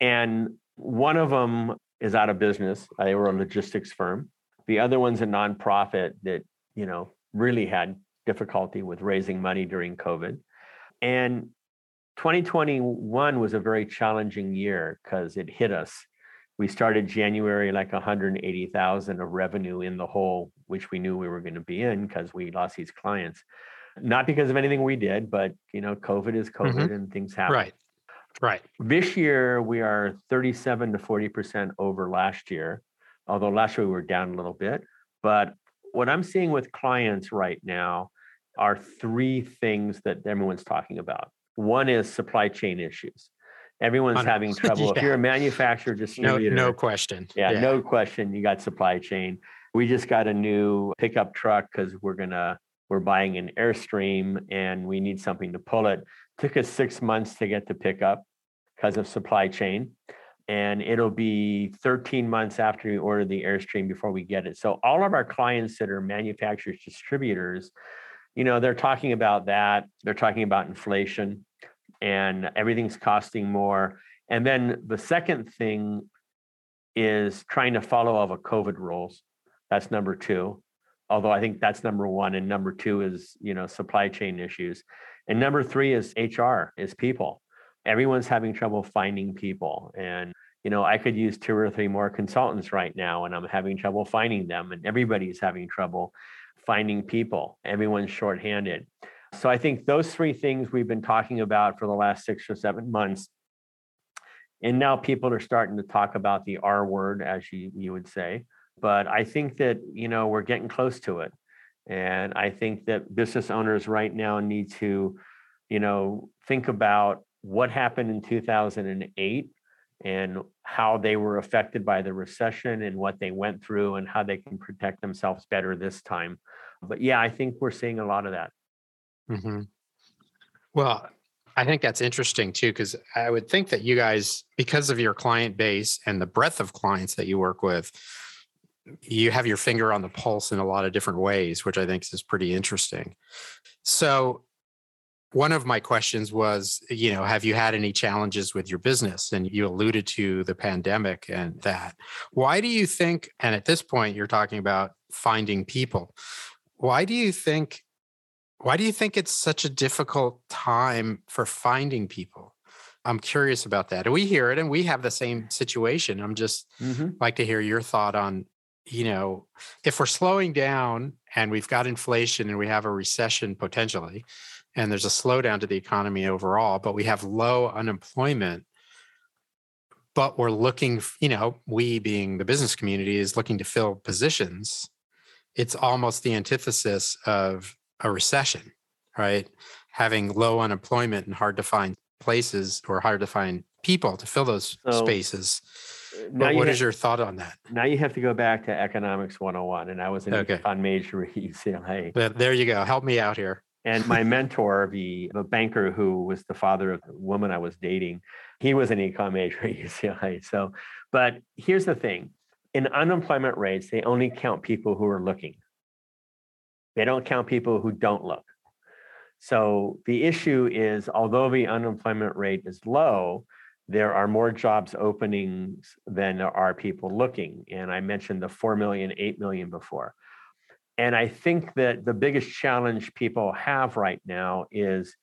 And one of them is out of business. They were a logistics firm. The other one's a nonprofit that, you know, really had difficulty with raising money during COVID. And 2021 was a very challenging year because it hit us. We started January like 180,000 of revenue in the hole, which we knew we were going to be in because we lost these clients. Not because of anything we did, but you know, COVID is COVID mm-hmm. and things happen. Right. Right. This year we are 37 to 40% over last year, although last year we were down a little bit. But what I'm seeing with clients right now are three things that everyone's talking about. One is supply chain issues. Everyone's having trouble. yeah. If you're a manufacturer distributor, no, no question. Yeah, yeah, no question. You got supply chain. We just got a new pickup truck because we're gonna we're buying an Airstream and we need something to pull it. Took us six months to get the pickup because of supply chain. And it'll be 13 months after we order the Airstream before we get it. So all of our clients that are manufacturers, distributors, you know, they're talking about that. They're talking about inflation and everything's costing more. And then the second thing is trying to follow all the COVID rules. That's number two. Although I think that's number one. And number two is, you know, supply chain issues. And number three is HR, is people. Everyone's having trouble finding people. And, you know, I could use two or three more consultants right now, and I'm having trouble finding them. And everybody's having trouble finding people. Everyone's shorthanded. So I think those three things we've been talking about for the last six or seven months. And now people are starting to talk about the R word, as you, you would say. But I think that, you know, we're getting close to it. And I think that business owners right now need to, you know, think about what happened in 2008 and how they were affected by the recession and what they went through and how they can protect themselves better this time. But yeah, I think we're seeing a lot of that. Mm-hmm. Well, I think that's interesting too, because I would think that you guys, because of your client base and the breadth of clients that you work with, you have your finger on the pulse in a lot of different ways, which I think is pretty interesting. So, one of my questions was, you know, have you had any challenges with your business? And you alluded to the pandemic and that. Why do you think, and at this point, you're talking about finding people. Why do you think why do you think it's such a difficult time for finding people? I'm curious about that. We hear it and we have the same situation. I'm just mm-hmm. like to hear your thought on, you know, if we're slowing down and we've got inflation and we have a recession potentially, and there's a slowdown to the economy overall, but we have low unemployment. But we're looking, you know, we being the business community is looking to fill positions. It's almost the antithesis of a recession, right? Having low unemployment and hard to find places or hard to find people to fill those so, spaces. Uh, now what is your thought on that? Now you have to go back to economics 101. And I was an okay. econ major at UCLA. But there you go. Help me out here. And my mentor, the, the banker who was the father of the woman I was dating, he was an econ major at UCLA. So, but here's the thing in unemployment rates, they only count people who are looking. They don't count people who don't look. So the issue is, although the unemployment rate is low, there are more jobs openings than there are people looking. And I mentioned the 4 million, 8 million before. And I think that the biggest challenge people have right now is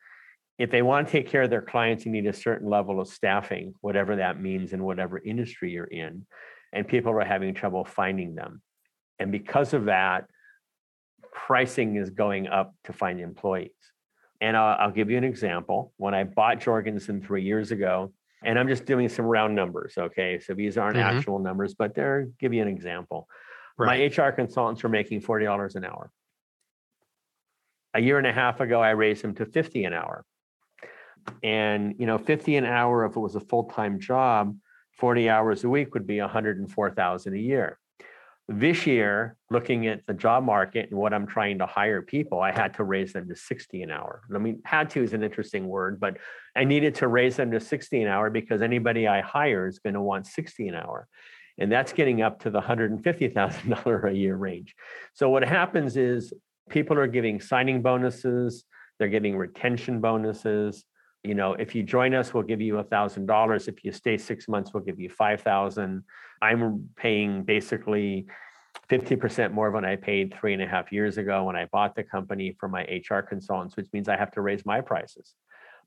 if they want to take care of their clients, you need a certain level of staffing, whatever that means in whatever industry you're in. And people are having trouble finding them. And because of that, pricing is going up to find employees. And I'll, I'll give you an example. When I bought Jorgensen three years ago, and I'm just doing some round numbers, okay? So these aren't mm-hmm. actual numbers, but they're give you an example. Right. My HR consultants were making $40 an hour. a year and a half ago, I raised them to 50 an hour. And, you know, 50 an hour, if it was a full-time job, 40 hours a week would be 104,000 a year. This year, looking at the job market and what I'm trying to hire people, I had to raise them to 60 an hour. I mean, had to is an interesting word, but I needed to raise them to 60 an hour because anybody I hire is going to want 60 an hour. And that's getting up to the $150,000 a year range. So what happens is people are giving signing bonuses, they're getting retention bonuses. You know, if you join us, we'll give you a thousand dollars. If you stay six months, we'll give you five thousand. I'm paying basically 50% more than I paid three and a half years ago when I bought the company for my HR consultants, which means I have to raise my prices.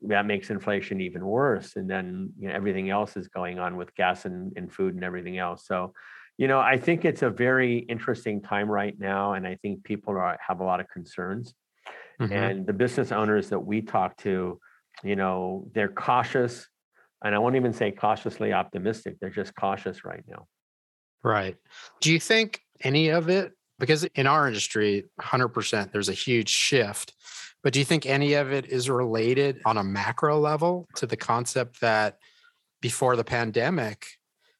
That makes inflation even worse. And then you know, everything else is going on with gas and, and food and everything else. So, you know, I think it's a very interesting time right now. And I think people are, have a lot of concerns. Mm-hmm. And the business owners that we talk to, you know, they're cautious. And I won't even say cautiously optimistic. They're just cautious right now. Right. Do you think any of it, because in our industry, 100%, there's a huge shift. But do you think any of it is related on a macro level to the concept that before the pandemic,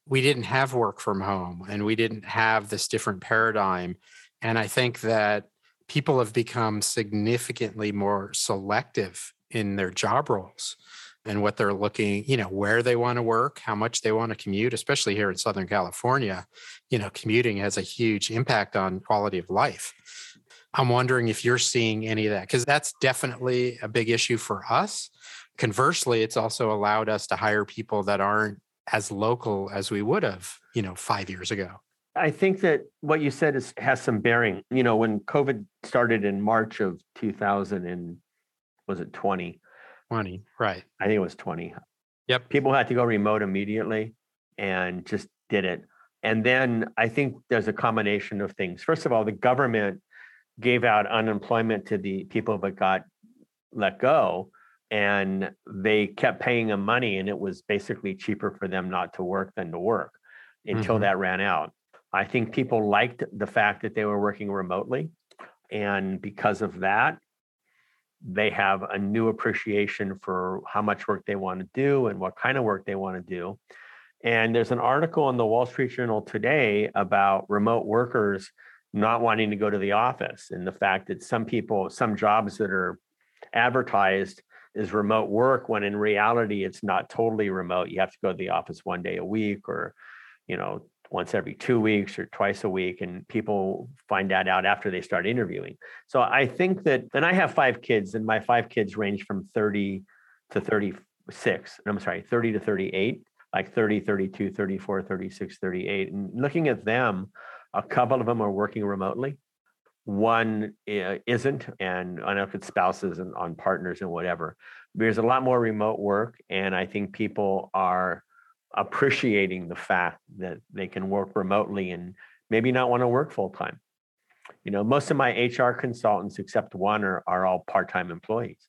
we didn't have work from home and we didn't have this different paradigm? And I think that people have become significantly more selective in their job roles and what they're looking, you know, where they want to work, how much they want to commute, especially here in Southern California. You know, commuting has a huge impact on quality of life. I'm wondering if you're seeing any of that because that's definitely a big issue for us. Conversely, it's also allowed us to hire people that aren't as local as we would have, you know, five years ago. I think that what you said is has some bearing. You know, when COVID started in March of 2000 and was it 20? 20, right. I think it was 20. Yep. People had to go remote immediately and just did it. And then I think there's a combination of things. First of all, the government gave out unemployment to the people that got let go and they kept paying them money and it was basically cheaper for them not to work than to work until mm-hmm. that ran out. I think people liked the fact that they were working remotely and because of that they have a new appreciation for how much work they want to do and what kind of work they want to do. And there's an article in the Wall Street Journal today about remote workers not wanting to go to the office and the fact that some people, some jobs that are advertised is remote work when in reality it's not totally remote. You have to go to the office one day a week or, you know, once every two weeks or twice a week and people find that out after they start interviewing. So i think that and i have five kids and my five kids range from 30 to 36 and i'm sorry 30 to 38 like 30 32 34 36 38 and looking at them a couple of them are working remotely. One uh, isn't and i know if it's spouses and on partners and whatever. There's a lot more remote work and i think people are appreciating the fact that they can work remotely and maybe not want to work full time. You know, most of my HR consultants, except one, are, are all part time employees.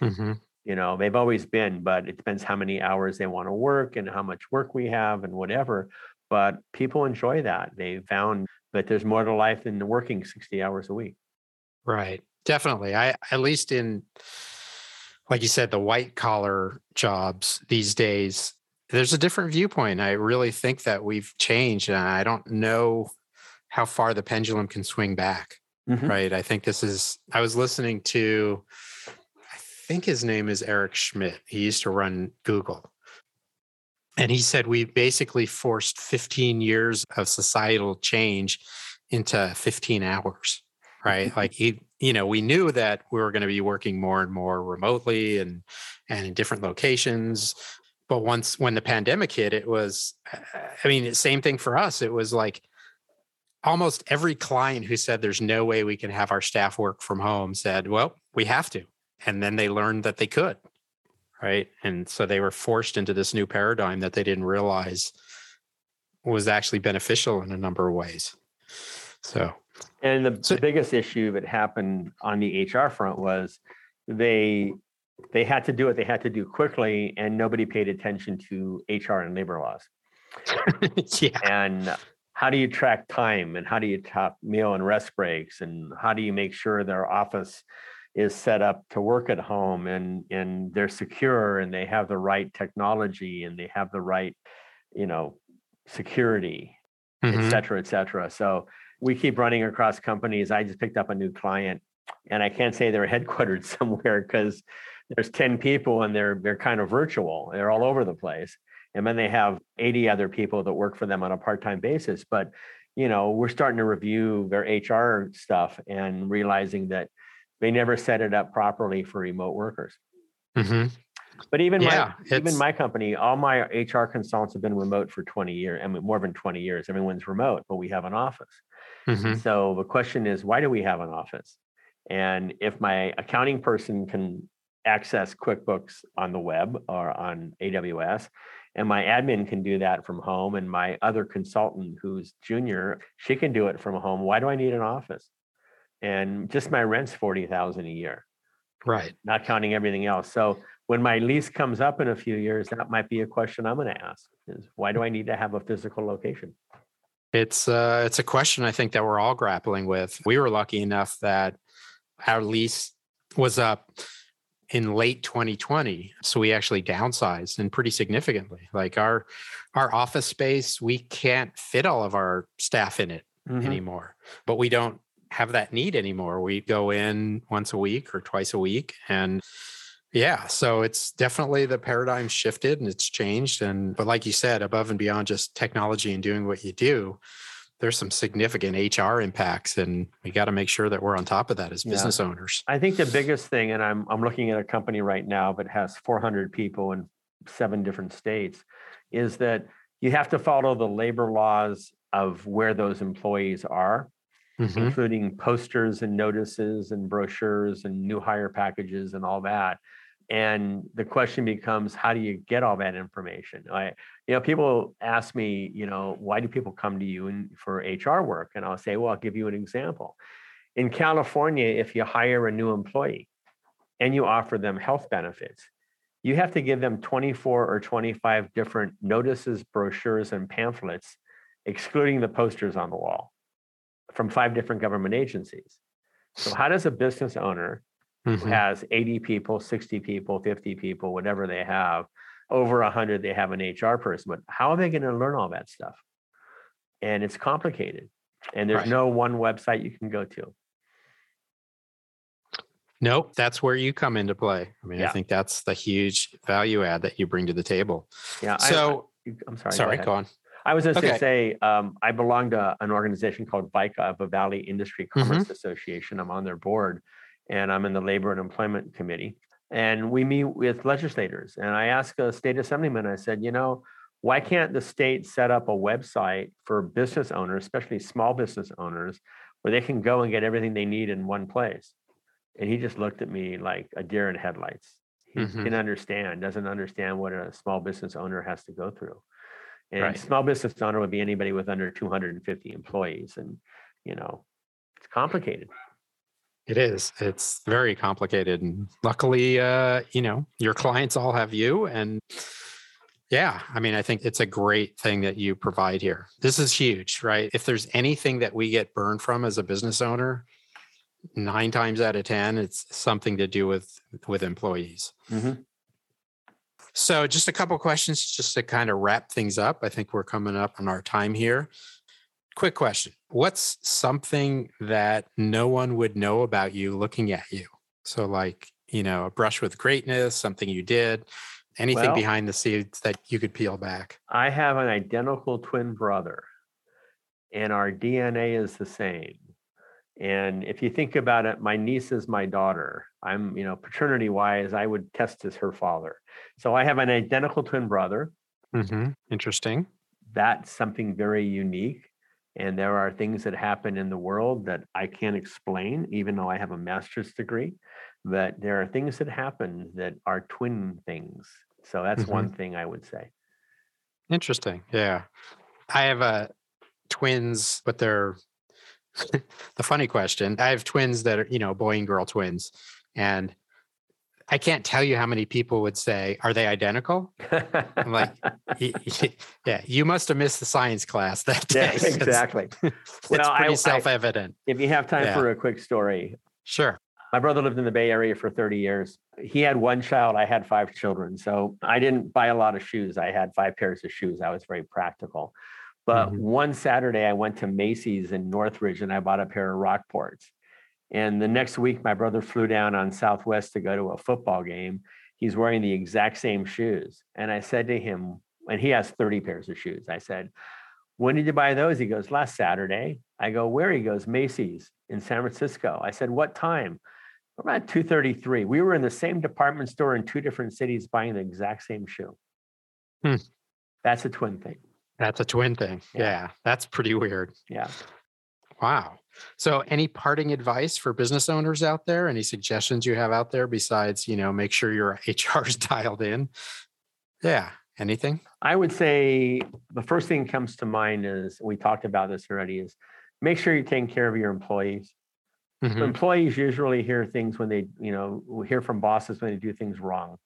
Mm-hmm. You know, they've always been, but it depends how many hours they want to work and how much work we have and whatever. But people enjoy that. They found that there's more to life than working 60 hours a week. Right. Definitely. I, at least in, like you said, the white collar jobs these days, there's a different viewpoint. I really think that we've changed, and I don't know how far the pendulum can swing back. Mm-hmm. Right. I think this is, I was listening to, I think his name is Eric Schmidt. He used to run Google. And he said we basically forced 15 years of societal change into 15 hours. Right. like he, you know, we knew that we were going to be working more and more remotely and and in different locations but once when the pandemic hit it was i mean same thing for us. It was like almost every client who said there's no way we can have our staff work from home said well we have to. And then they learned that they could right? And so they were forced into this new paradigm that they didn't realize was actually beneficial in a number of ways. So and the, so, the biggest issue that happened on the hr front was they they had to do what they had to do quickly, and nobody paid attention to HR and labor laws. yeah. And how do you track time and how do you top meal and rest breaks and how do you make sure their office is set up to work at home and and they're secure and they have the right technology and they have the right you know security Mhm. et cetera et cetera so we keep running across companies i just picked up a new client and i can't say they're headquartered somewhere because there's 10 people and they're they're kind of virtual they're all over the place and then they have 80 other people that work for them on a part-time basis but you know we're starting to review their hr stuff and realizing that they never set it up properly for remote workers Mhm. but even Yeah, my even my company all my hr consultants have been remote for 20 years i mean more than 20 years everyone's remote but we have an office Mhm. so the question is, why do we have an office? And if my accounting person can access QuickBooks on the web or on AWS, and my admin can do that from home, and my other consultant who's junior, she can do it from home. Why do I need an office? And just my rent's forty thousand a year, Right. not counting everything else. So when my lease comes up in a few years, that might be a question I'm going to ask: is why do I need to have a physical location? It's uh it's a question I think that we're all grappling with. We were lucky enough that our lease was up in late 2020 so we actually downsized and pretty significantly like our our office space we can't fit all of our staff in it Mhm. anymore but we don't have that need anymore we go in once a week or twice a week and yeah so it's definitely the paradigm shifted and it's changed and but like you said above and beyond just technology and doing what you do there's some significant hr impacts and we got to make sure that we're on top of that as Yeah. business owners I think the biggest thing, and I'm I'm looking at a company right now that has 400 people in seven different states, is that you have to follow the labor laws of where those employees are, Mhm. including posters and notices and brochures and new hire packages and all that. And the question becomes, how do you get all that information? I, you know, people ask me, you know, why do people come to you and for HR work? And I'll say, well, I'll give you an example. In California, if you hire a new employee and you offer them health benefits, you have to give them 24 or 25 different notices, brochures, and pamphlets, excluding the posters on the wall from five different government agencies. So, how does a business owner who Mhm. has 80 people, 60 people, 50 people, whatever they have, over 100, they have an HR person, but how are they going to learn all that stuff? And it's complicated. And there's Right. no one website you can go to. Nope, that's where you come into play. I mean, I think that's the huge value add that you bring to the table. Yeah. So, I, am sorry. sorry, ahead. go on. I was just Okay. going to say, um, I belong to an organization called VICA, the Valley Industry Commerce Association. I'm on their board and I'm in the Labor and Employment Committee. And we meet with legislators. And I asked a state assemblyman, I said, you know, why can't the state set up a website for business owners, especially small business owners, where they can go and get everything they need in one place? And he just looked at me like a deer in headlights. He Mhm. didn't understand, doesn't understand what a small business owner has to go through. And Right. small business owner would be anybody with under 250 employees. And, you know, it's complicated. It is. It's very complicated. And luckily, uh, you know, your clients all have you. And yeah, I mean, I think it's a great thing that you provide here. This is huge, right? If there's anything that we get burned from as a business owner, nine times out of 10, it's something to do with with employees. Mm-hmm. So, just a couple questions just to kind of wrap things up. I think we're coming up on our time here. Quick question What's something that no one would know about you looking at you? So, like, you know, a brush with greatness, something you did, anything Well- behind the scenes that you could peel back. I have an identical twin brother, and our DNA is the same. And if you think about it, my niece is my daughter. I'm, you know, paternity wise, I would test as her father. So I have an identical twin brother. hmm Interesting. That's something very unique. And there are things that happen in the world that I can't explain, even though I have a master's degree. But there are things that happen that are twin things. So that's Mhm. one thing I would say. Interesting. Yeah. I have uh, twins, but they're the funny question. I have twins that are, you know, boy and girl twins. And I can't tell you how many people would say, Are they identical? I'm like, "Y- y- yeah, you must have missed the science class that day. yeah, exactly. It's, Well, pretty I- self evident. If you have time Yeah. for a quick story, Sure. My brother lived in the Bay Area for 30 years. He had one child, I had five children. So I didn't buy a lot of shoes. I had five pairs of shoes. I was very practical. But mm-hmm. one Saturday, I went to Macy's in Northridge and I bought a pair of Rockports. And the next week, my brother flew down on Southwest to go to a football game. He's wearing the exact same shoes. And I said to him, and he has 30 pairs of shoes. I said, When did you buy those? He goes, Last Saturday. I go, Where? He goes, Macy's in San Francisco. I said, What time? Around 2:33. We were in the same department store in two different cities buying the exact same shoe. Hmm. That's a twin thing. That's a twin thing. Yeah. yeah. That's pretty weird. Yeah. Wow. So any parting advice for business owners out there? Any suggestions you have out there besides, you know, make sure your HR is dialed in? Yeah. Anything? I would say the first thing that comes to mind is we talked about this already is make sure you're taking care of your employees. Mm-hmm. employees usually hear things when they, you know, hear from bosses when they do things wrong.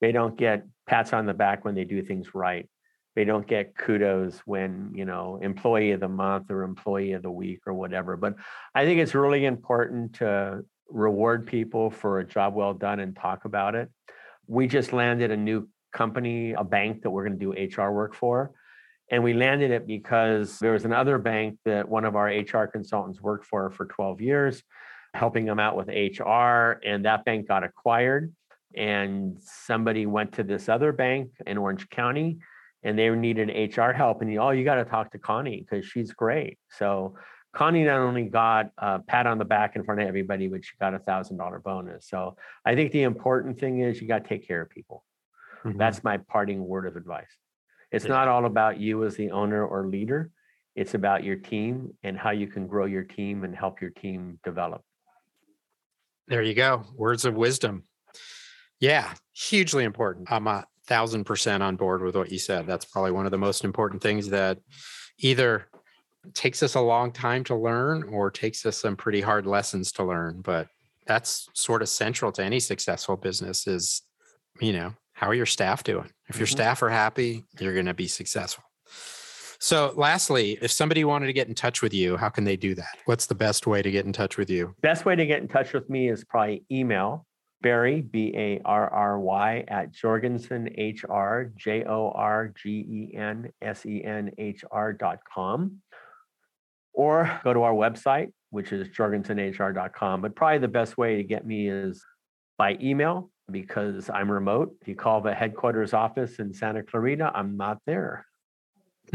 They don't get pats on the back when they do things right they don't get kudos when you know employee of the month or employee of the week or whatever but i think it's really important to reward people for a job well done and talk about it. We just landed a new company a bank that we're going to do hr work for and we landed it because there was another bank that one of our hr consultants worked for for 12 years helping them out with hr and that bank got acquired and somebody went to this other bank in orange county and they needed HR help. And you, oh, you got to talk to Connie because she's great. So Connie not only got a pat on the back in front of everybody, but she got a thousand dollar bonus. So I think the important thing is you got to take care of people. Mm-hmm. That's my parting word of advice. It's yeah. not all about you as the owner or leader. It's about your team and how you can grow your team and help your team develop. There you go. Words of wisdom. Yeah, hugely important. I'm a thousand percent on board with what you said. That's probably one of the most important things that either takes us a long time to learn or takes us some pretty hard lessons to learn. But that's sort of central to any successful business is, you know, how are your staff doing? If your mm-hmm. staff are happy, you're going to be successful. So, lastly, if somebody wanted to get in touch with you, how can they do that? What's the best way to get in touch with you? Best way to get in touch with me is probably email Barry, B A R R Y, at Jorgensen HR, J O R G E N S E N H R dot com. Or go to our website, which is jorgensenhr.com. But probably the best way to get me is by email because I'm remote. If you call the headquarters office in Santa Clarita, I'm not there.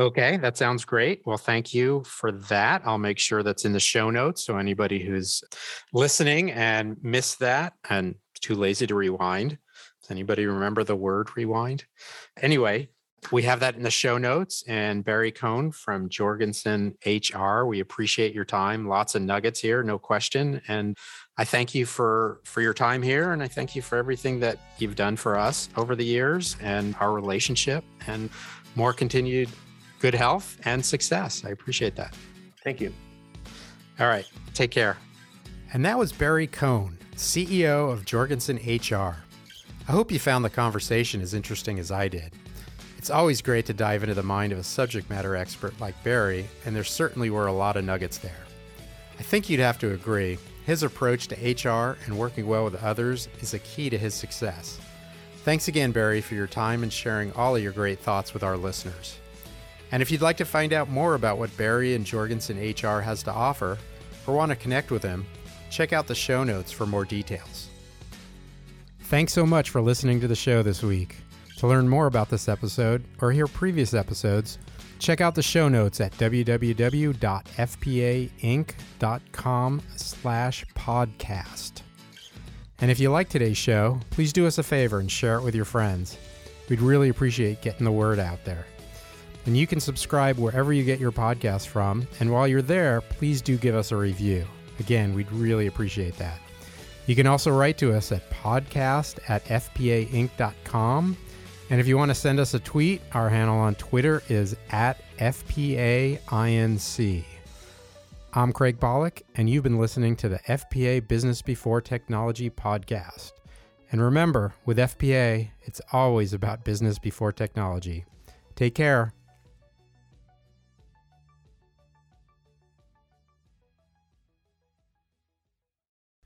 Okay, that sounds great. Well, thank you for that. I'll make sure that's in the show notes. So anybody who's listening and missed that and too lazy to rewind, does anybody remember the word rewind? Anyway, we have that in the show notes. And Barry Cohn from Jorgensen HR, we appreciate your time. Lots of nuggets here, no question. And I thank you for for your time here, and I thank you for everything that you've done for us over the years and our relationship, and more continued good health and success. I appreciate that. Thank you. All right. Take care. And that was Barry Cohn, CEO of Jorgensen HR. I hope you found the conversation as interesting as I did. It's always great to dive into the mind of a subject matter expert like Barry, and there certainly were a lot of nuggets there. I think you'd have to agree, his approach to HR and working well with others is a key to his success. Thanks again, Barry, for your time and sharing all of your great thoughts with our listeners. And if you'd like to find out more about what Barry and Jorgensen HR has to offer, or want to connect with him, check out the show notes for more details. Thanks so much for listening to the show this week. To learn more about this episode or hear previous episodes, check out the show notes at www.fpainc.com slash podcast. And if you like today's show, please do us a favor and share it with your friends. We'd really appreciate getting the word out there. And you can subscribe wherever you get your podcast from. And while you're there, please do give us a review. Again, we'd really appreciate that. You can also write to us at podcast at fpainc.com. And if you want to send us a tweet, our handle on Twitter is at FPAINC. I'm Craig Pollock, and you've been listening to the FPA Business Before Technology podcast. And remember, with FPA, it's always about business before technology. Take care.